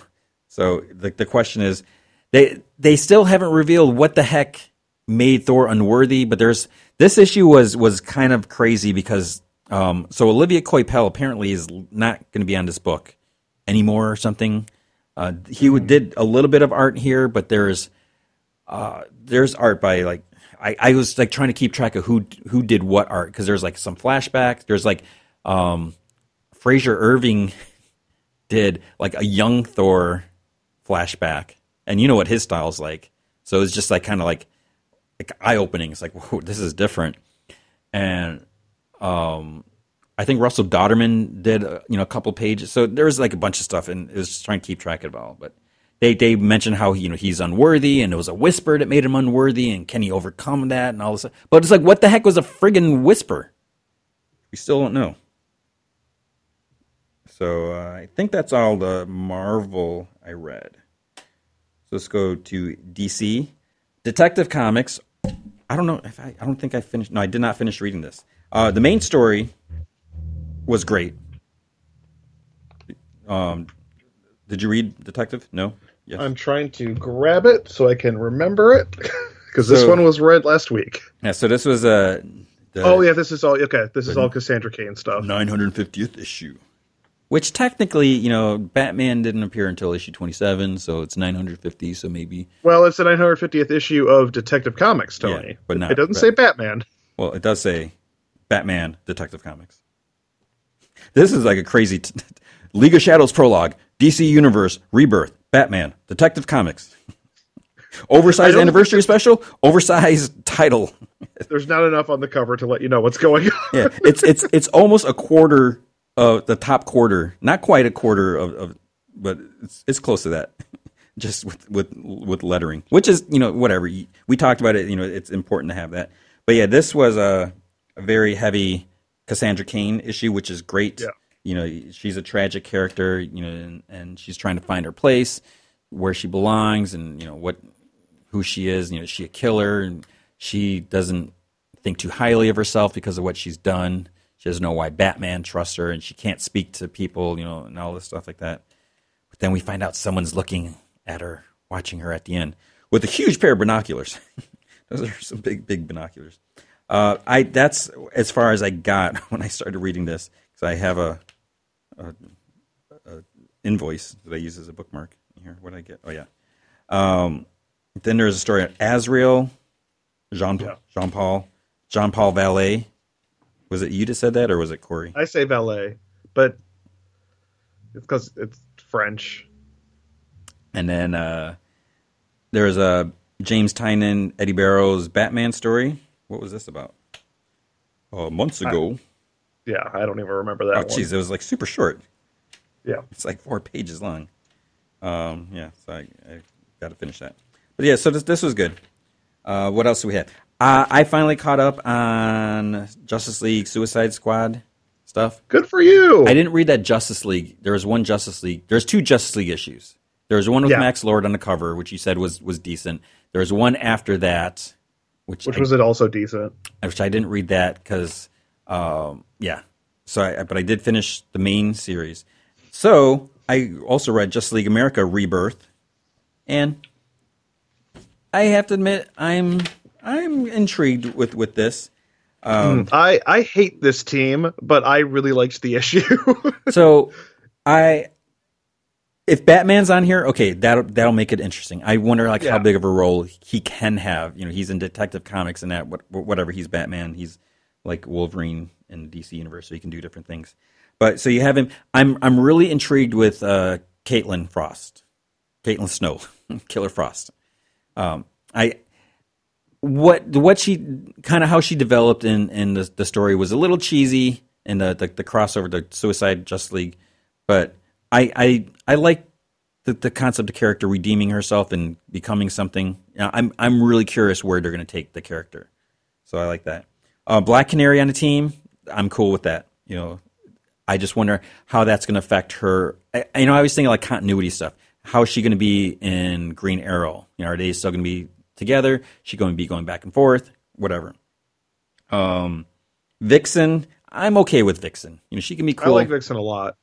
So the the question is, they they still haven't revealed what the heck made Thor unworthy. But there's this issue was was kind of crazy because Um, so Olivier Coipel apparently is not going to be on this book anymore or something. Uh, he would, did a little bit of art here, but there's uh, there's art by like I, I was like trying to keep track of who who did what art because there's like some flashbacks. There's like um, Frazer Irving did like a young Thor flashback, and you know what his style's like. So it's just like kind of like like eye opening. It's like whoa, this is different, and um, I think Russell Dauterman did uh, you know a couple pages. So there was like a bunch of stuff, and it was just trying to keep track of it all. But they they mentioned how you know he's unworthy, and it was a whisper that made him unworthy, and can he overcome that, and all this. But it's like, what the heck was a friggin' whisper? We still don't know. So uh, I think that's all the Marvel I read. So let's go to DC. Detective Comics. I don't know if I, I don't think I finished. No, I did not finish reading this. Uh, the main story was great. Um, did you read Detective? No. Yes. I'm trying to grab it so I can remember it because this one was read last week. yeah. So this was a. The Oh yeah, this is all okay. This is all Cassandra Cain stuff. 950th issue. Which technically, you know, Batman didn't appear until issue 27, so it's 950. So maybe Well, it's the 950th issue of Detective Comics, Tony. Yeah, but not it doesn't Bat- say Batman. Well, it does say Batman Detective Comics. This is like a crazy t- League of Shadows prologue, DC Universe, Rebirth, Batman, Detective Comics. Oversized anniversary special, oversized title. There's not enough on the cover to let you know what's going on. Yeah, it's it's it's almost a quarter of the top quarter, not quite a quarter of, of but it's it's close to that. Just with with with lettering, which is you know whatever we talked about it. You know, it's important to have that. But yeah, this was a, a very heavy Cassandra Cain issue, which is great. Yeah. You know, she's a tragic character. You know, and, and she's trying to find her place, where she belongs, and you know what who she is. You know, is she a killer, and she doesn't think too highly of herself because of what she's done. She doesn't know why Batman trusts her, and she can't speak to people, you know, and all this stuff like that. But then we find out someone's looking at her, watching her at the end with a huge pair of binoculars. Those are some big, big binoculars. Uh, I that's as far as I got when I started reading this because I have a, a, a invoice that I use as a bookmark here. What did I get? Oh yeah. Um, then there's a story on Azrael, Jean Yeah. Jean Paul Jean Paul Valet. Was it you that said that, or was it Corey? I say valet, but it's because it's French. And then uh, there's a James Tynion, Eddy Barrows Batman story. What was this about? Oh, months ago. Yeah, I don't even remember that Oh, jeez, it was like super short. Yeah, It's like four pages long. Um, yeah, so I, I got to finish that. But yeah, so this this was good. Uh, what else do we have? Uh, I finally caught up on Justice League Suicide Squad stuff. good for you. I didn't read that Justice League. There was one Justice League. There's two Justice League issues. There was one with Yeah. Max Lord on the cover, which you said was was decent. There was one after that, which Which I, was it also decent? which I didn't read that because, um, yeah. So, I, but I did finish the main series. So I also read Justice League America Rebirth, and I have to admit I'm I'm intrigued with with this. Um, I I hate this team, but I really liked the issue. so I if Batman's on here, okay, that'll that'll make it interesting. I wonder like how big of a role he can have. You know, he's in Detective Comics and that what, whatever he's Batman, he's like Wolverine in the DC universe, so he can do different things. But so you have him. I'm I'm really intrigued with uh, Caitlin Frost, Caitlin Snow, Killer Frost. Um, I what what she kind of how she developed in in the, the story was a little cheesy in the, the the crossover the Suicide Just League, but I I I like the the concept of character redeeming herself and becoming something. I'm I'm really curious where they're going to take the character, so I like that. Uh, Black Canary on the team, I'm cool with that. You know, I just wonder how that's going to affect her. I, you know, I was thinking like continuity stuff. How is she going to be in Green Arrow? You know, are they still going to be together? She going to be going back and forth? Whatever. Um, Vixen, I'm okay with Vixen. You know, she can be cool. I like Vixen a lot.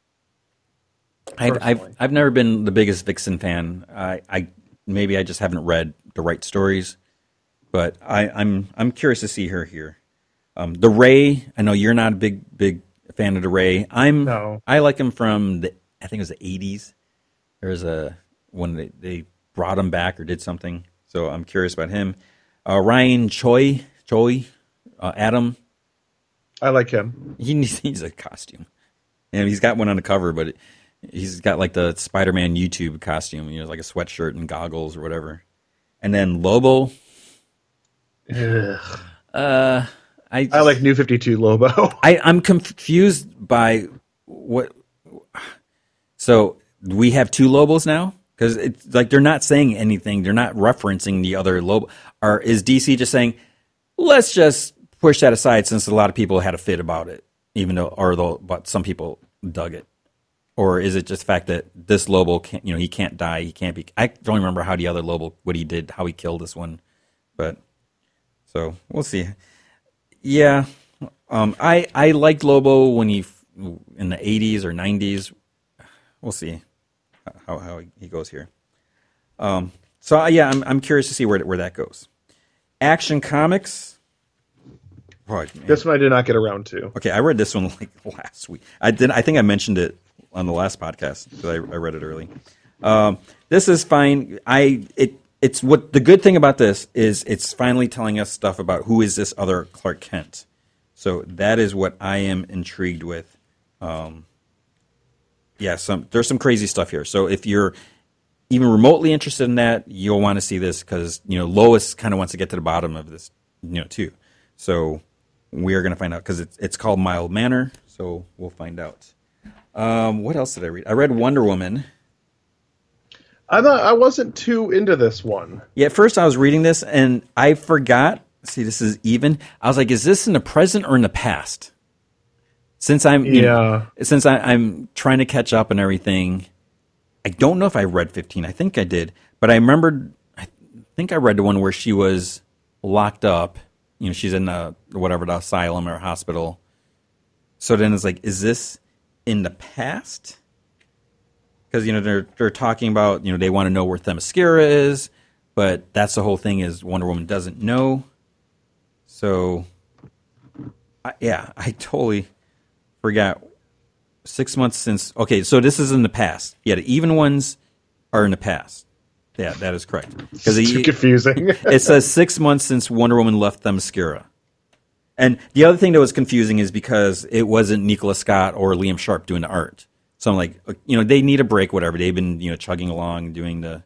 I've, I've. I've never been the biggest Vixen fan. I, I maybe I just haven't read the right stories, but I, I'm I'm curious to see her here. Um, the Ray, I know you're not a big big fan of the Ray. I'm. No. I like him from the. I think it was the '80s. There was a when they, they brought him back or did something. So I'm curious about him. Uh, Ryan Choi, Choi, uh, Adam. I like him. He needs, he needs a costume. And he's got one on the cover, but it, he's got like the Spider-Man YouTube costume. You know, like a sweatshirt and goggles or whatever. And then Lobo. Ugh. Uh, I I like New Fifty Two Lobo. I, I'm confused by what. So we have two Lobos now because it's like they're not saying anything. They're not referencing the other Lobo. Or is DC just saying, let's just push that aside since a lot of people had a fit about it, even though, or though, but some people dug it. Or is it just the fact that this Lobo can't, you know, he can't die, he can't be. I don't remember how the other Lobo, what he did, how he killed this one, but so we'll see. Yeah, um, I I liked Lobo when he in the '80s or '90s. We'll see how how he goes here. Um, so uh, yeah, I'm I'm curious to see where where that goes. Action Comics. This one I did not get around to. Okay, I read this one like last week. I did. I think I mentioned it on the last podcast because I, I read it early. Um, this is fine. I it it's what the good thing about this is it's finally telling us stuff about who is this other Clark Kent. So that is what I am intrigued with. Um, yeah, some there's some crazy stuff here. So if you're even remotely interested in that, you'll want to see this because you know Lois kind of wants to get to the bottom of this, you know, too. So we are going to find out because it's it's called Mild Manner. So we'll find out. Um, what else did I read? I read Wonder Woman. I thought I wasn't too into this one. Yeah, at first I was reading this and I forgot. See, this is even. I was like, is this in the present or in the past? Since I'm you know, Yeah. since I, I'm trying to catch up and everything, I don't know if I read 15. I think I did, but I remembered. I think I read the one where she was locked up. You know, she's in the whatever the asylum or hospital. So then it's like, is this in the past? Because you know they're they're talking about you know they want to know where Themyscira is, but that's the whole thing is Wonder Woman doesn't know. So, I, yeah, I totally forgot. Six months since. Okay, so this is in the past. Yeah, the even ones are in the past. Yeah, that is correct. Because Too confusing. it says six months since Wonder Woman left Themyscira. And the other thing that was confusing is because it wasn't Nicola Scott or Liam Sharp doing the art. So I'm like, uh, you know, they need a break, whatever. They've been, you know, chugging along, doing the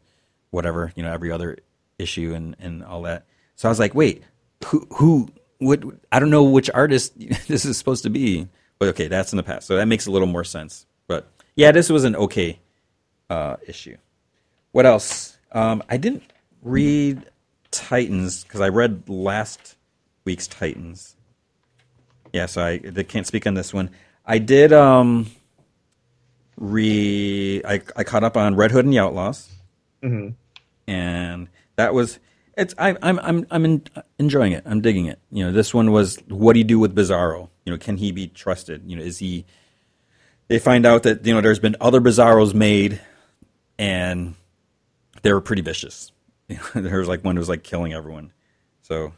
whatever, you know, every other issue and, and all that. So I was like, wait, who, who, what, I don't know which artist this is supposed to be. Okay, that's in the past. So that makes a little more sense. But yeah, this was an okay uh, issue. What else? Um, I didn't read Titans because I read last week's Titans. Yeah, so I they can't speak on this one. I did um re I I caught up on Red Hood and the Outlaws, and that was it's I, I'm I'm I'm in, enjoying it. I'm digging it. You know, this one was what do you do with Bizarro? You know, can he be trusted? You know, is he? They find out that you know there's been other Bizarros made, and they were pretty vicious. there was like one who was like killing everyone. So,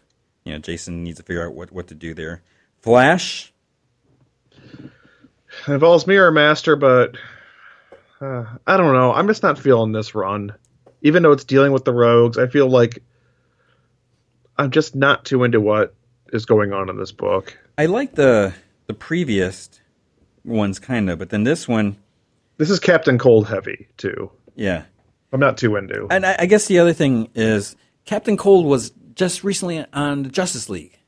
you know, Jason needs to figure out what what to do there. Flash, It involves Mirror Master, but uh, I don't know. I'm just not feeling this run. Even though it's dealing with the rogues, I feel like I'm just not too into what is going on in this book. I like the the previous ones kind of, but then this one, This is Captain Cold Heavy too. yeah. I'm not too into. And I, I guess the other thing is Captain Cold was just recently on the Justice League.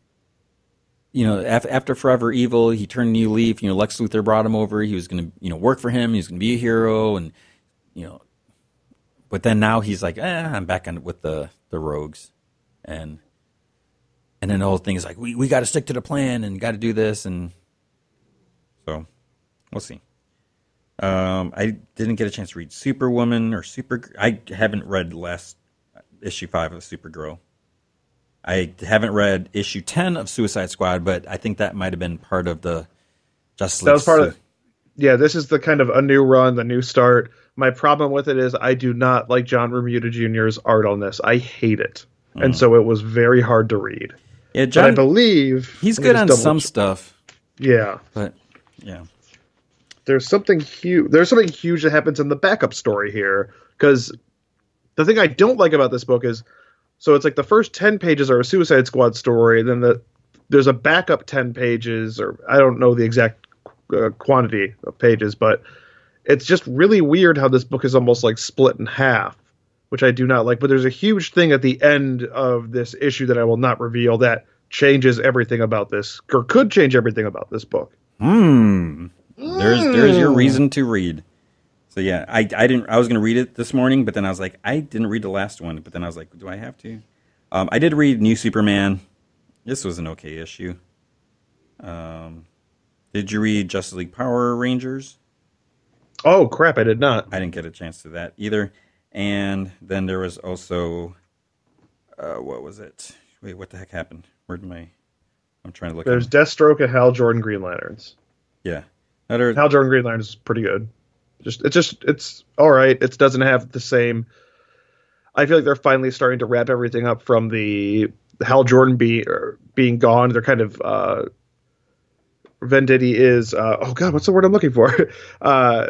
You know, af- after Forever Evil, he turned a new leaf. You know, Lex Luthor brought him over. He was going to, you know, work for him. He was going to be a hero, and you know, but then now he's like, eh, I'm back on with the the Rogues, and and then the whole thing is like, we we got to stick to the plan and got to do this, and so we'll see. Um, I didn't get a chance to read Superwoman or Super. I haven't read last issue five of Supergirl. I haven't read issue ten of Suicide Squad, but I think that might have been part of the Justice League. that was part of. Yeah, this is the kind of a new run, the new start. My problem with it is I do not like John Romita Jr.'s art on this. I hate it, and so it was very hard to read. Yeah, but I believe He's good on some check. stuff, Yeah, but yeah. there's something huge. There's something huge that happens in the backup story here because the thing I don't like about this book is so it's like the first ten pages are a Suicide Squad story, and then the there's a backup ten pages, or I don't know the exact uh, quantity of pages, but it's just really weird how this book is almost like split in half, which I do not like. But there's a huge thing at the end of this issue that I will not reveal that changes everything about this, or could change everything about this book. Hmm. There's there's Hmm. your reason to read. So yeah, I I didn't I was gonna read it this morning, but then I was like I didn't read the last one, but then I was like, do I have to? Um, I did read New Superman. This was an okay issue. Um, did you read Justice League Power Rangers? Oh crap! I did not. I didn't get a chance to that either. And then there was also, uh, what was it? Wait, what the heck happened? Where did my? I'm trying to look. There's at, Deathstroke and Hal Jordan Green Lanterns. yeah. Hal Jordan Green Lanterns is pretty good. Just it's just it's all right. It doesn't have the same. I feel like they're finally starting to wrap everything up from the Hal Jordan be, er, being gone. They're kind of uh, Venditti is uh, oh god, what's the word I'm looking for? uh,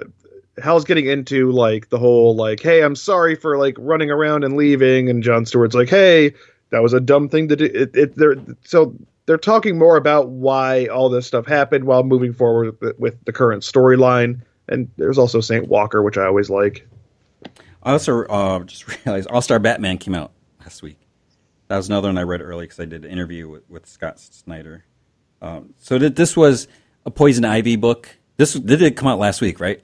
Hal's getting into like the whole like, hey, I'm sorry for like running around and leaving, and John Stewart's like, hey, that was a dumb thing to do. It, it they're so they're talking more about why all this stuff happened while moving forward with, with the current storyline. And there's also Saint Walker, which I always like. I also uh, just realized All Star Batman came out last week. That was another one I read early because I did an interview with, with Scott Snyder. Um, so that this was a Poison Ivy book. This did it come out last week, right?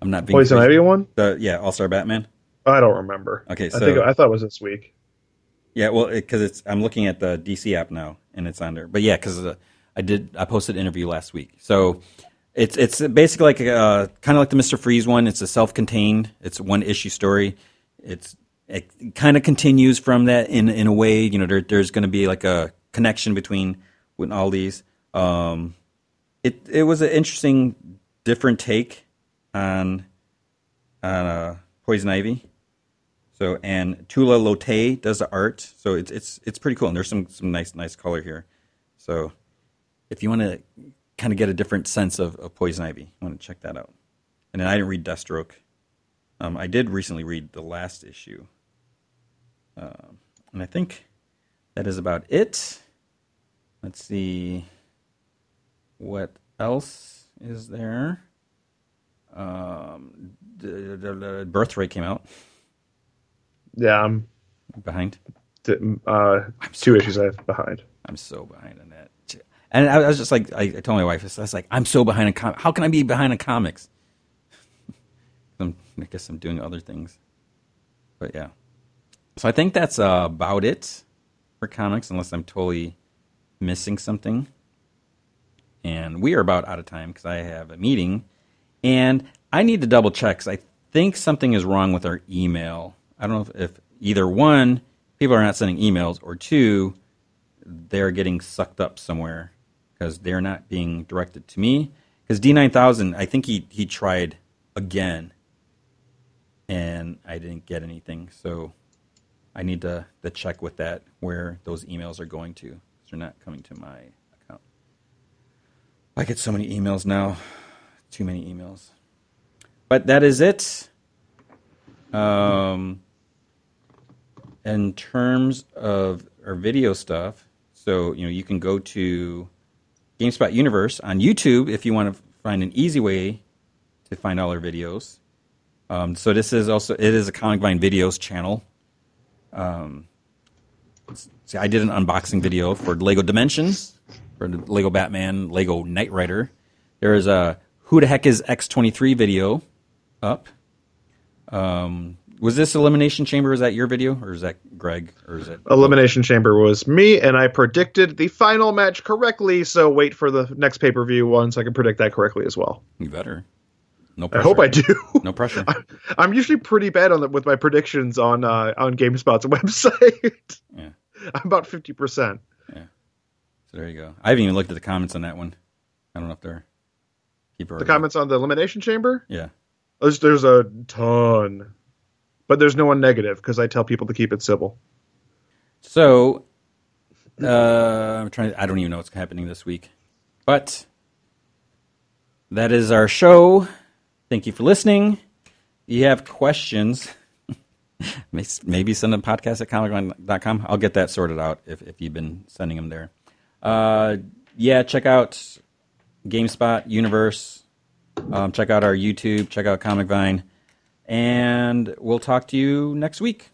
I'm not being Poison. Ivy one? The, yeah, All Star Batman. I don't remember. Okay, I so- think I thought it was this week. Yeah, well, because it's I'm looking at the DC app now, and it's on there. But yeah, because uh, I did I posted an interview last week, so it's it's basically like uh, kind of like the Mister Freeze one. It's a self-contained. It's a one issue story. It's it kind of continues from that in in a way. You know, there, there's going to be like a connection between with all these. Um, it it was an interesting, different take on on uh, Poison Ivy. So and Tula Lotay does the art, so it's it's it's pretty cool. And there's some some nice nice color here. So if you want to kind of get a different sense of, of Poison Ivy, you want to check that out. And then I didn't read Deathstroke. Um, I did recently read the last issue, um, and I think that is about it. Let's see what else is there. Um, the, the, the Birthright came out Yeah, I'm behind. uh, two issues I have behind. I'm so behind on that. And I was just like, I, I told my wife, I was like, I'm so behind on comics. How can I be behind on comics? I'm, I guess I'm doing other things. But yeah. So I think that's uh, about it for comics, unless I'm totally missing something. And we are about out of time because I have a meeting. And I need to double check because I think something is wrong with our email. I don't know if, if either one, people are not sending emails, or two, they're getting sucked up somewhere because they're not being directed to me. Because D9000, I think he, he tried again and I didn't get anything. So I need to, to check with that where those emails are going to. They're not coming to my account. I get so many emails now. Too many emails. But that is it. Um, in terms of our video stuff, so you know you can go to GameSpot Universe on YouTube if you want to find an easy way to find all our videos. Um, so this is also it is a Comic Vine Videos channel. Um, see, I did an unboxing video for Lego Dimensions, for Lego Batman, Lego Knight Rider. There is a Who the heck is X23 video up. Um, was this Elimination Chamber? Was that your video, or is that Greg, or is it? Elimination Chamber was me, and I predicted the final match correctly. So wait for the next pay per view one, so I can predict that correctly as well. You better. No I hope I do. No pressure. I'm usually pretty bad on the, with my predictions on uh, on GameSpot's website. Yeah. I'm about fifty percent. Yeah. So there you go. I haven't even looked at the comments on that one. I don't know if they're people. The comments on the Elimination Chamber, Yeah. there's, there's a ton, but there's no one negative because I tell people to keep it civil. So Uh, I'm trying. To, I don't even know what's happening this week, but that is our show. Thank you for listening. If you have questions, maybe send a podcast at comicvine.com. I'll get that sorted out if, if you've been sending them there. Uh, yeah, check out GameSpot, Universe. Um, check out our YouTube. Check out Comic Vine. And we'll talk to you next week.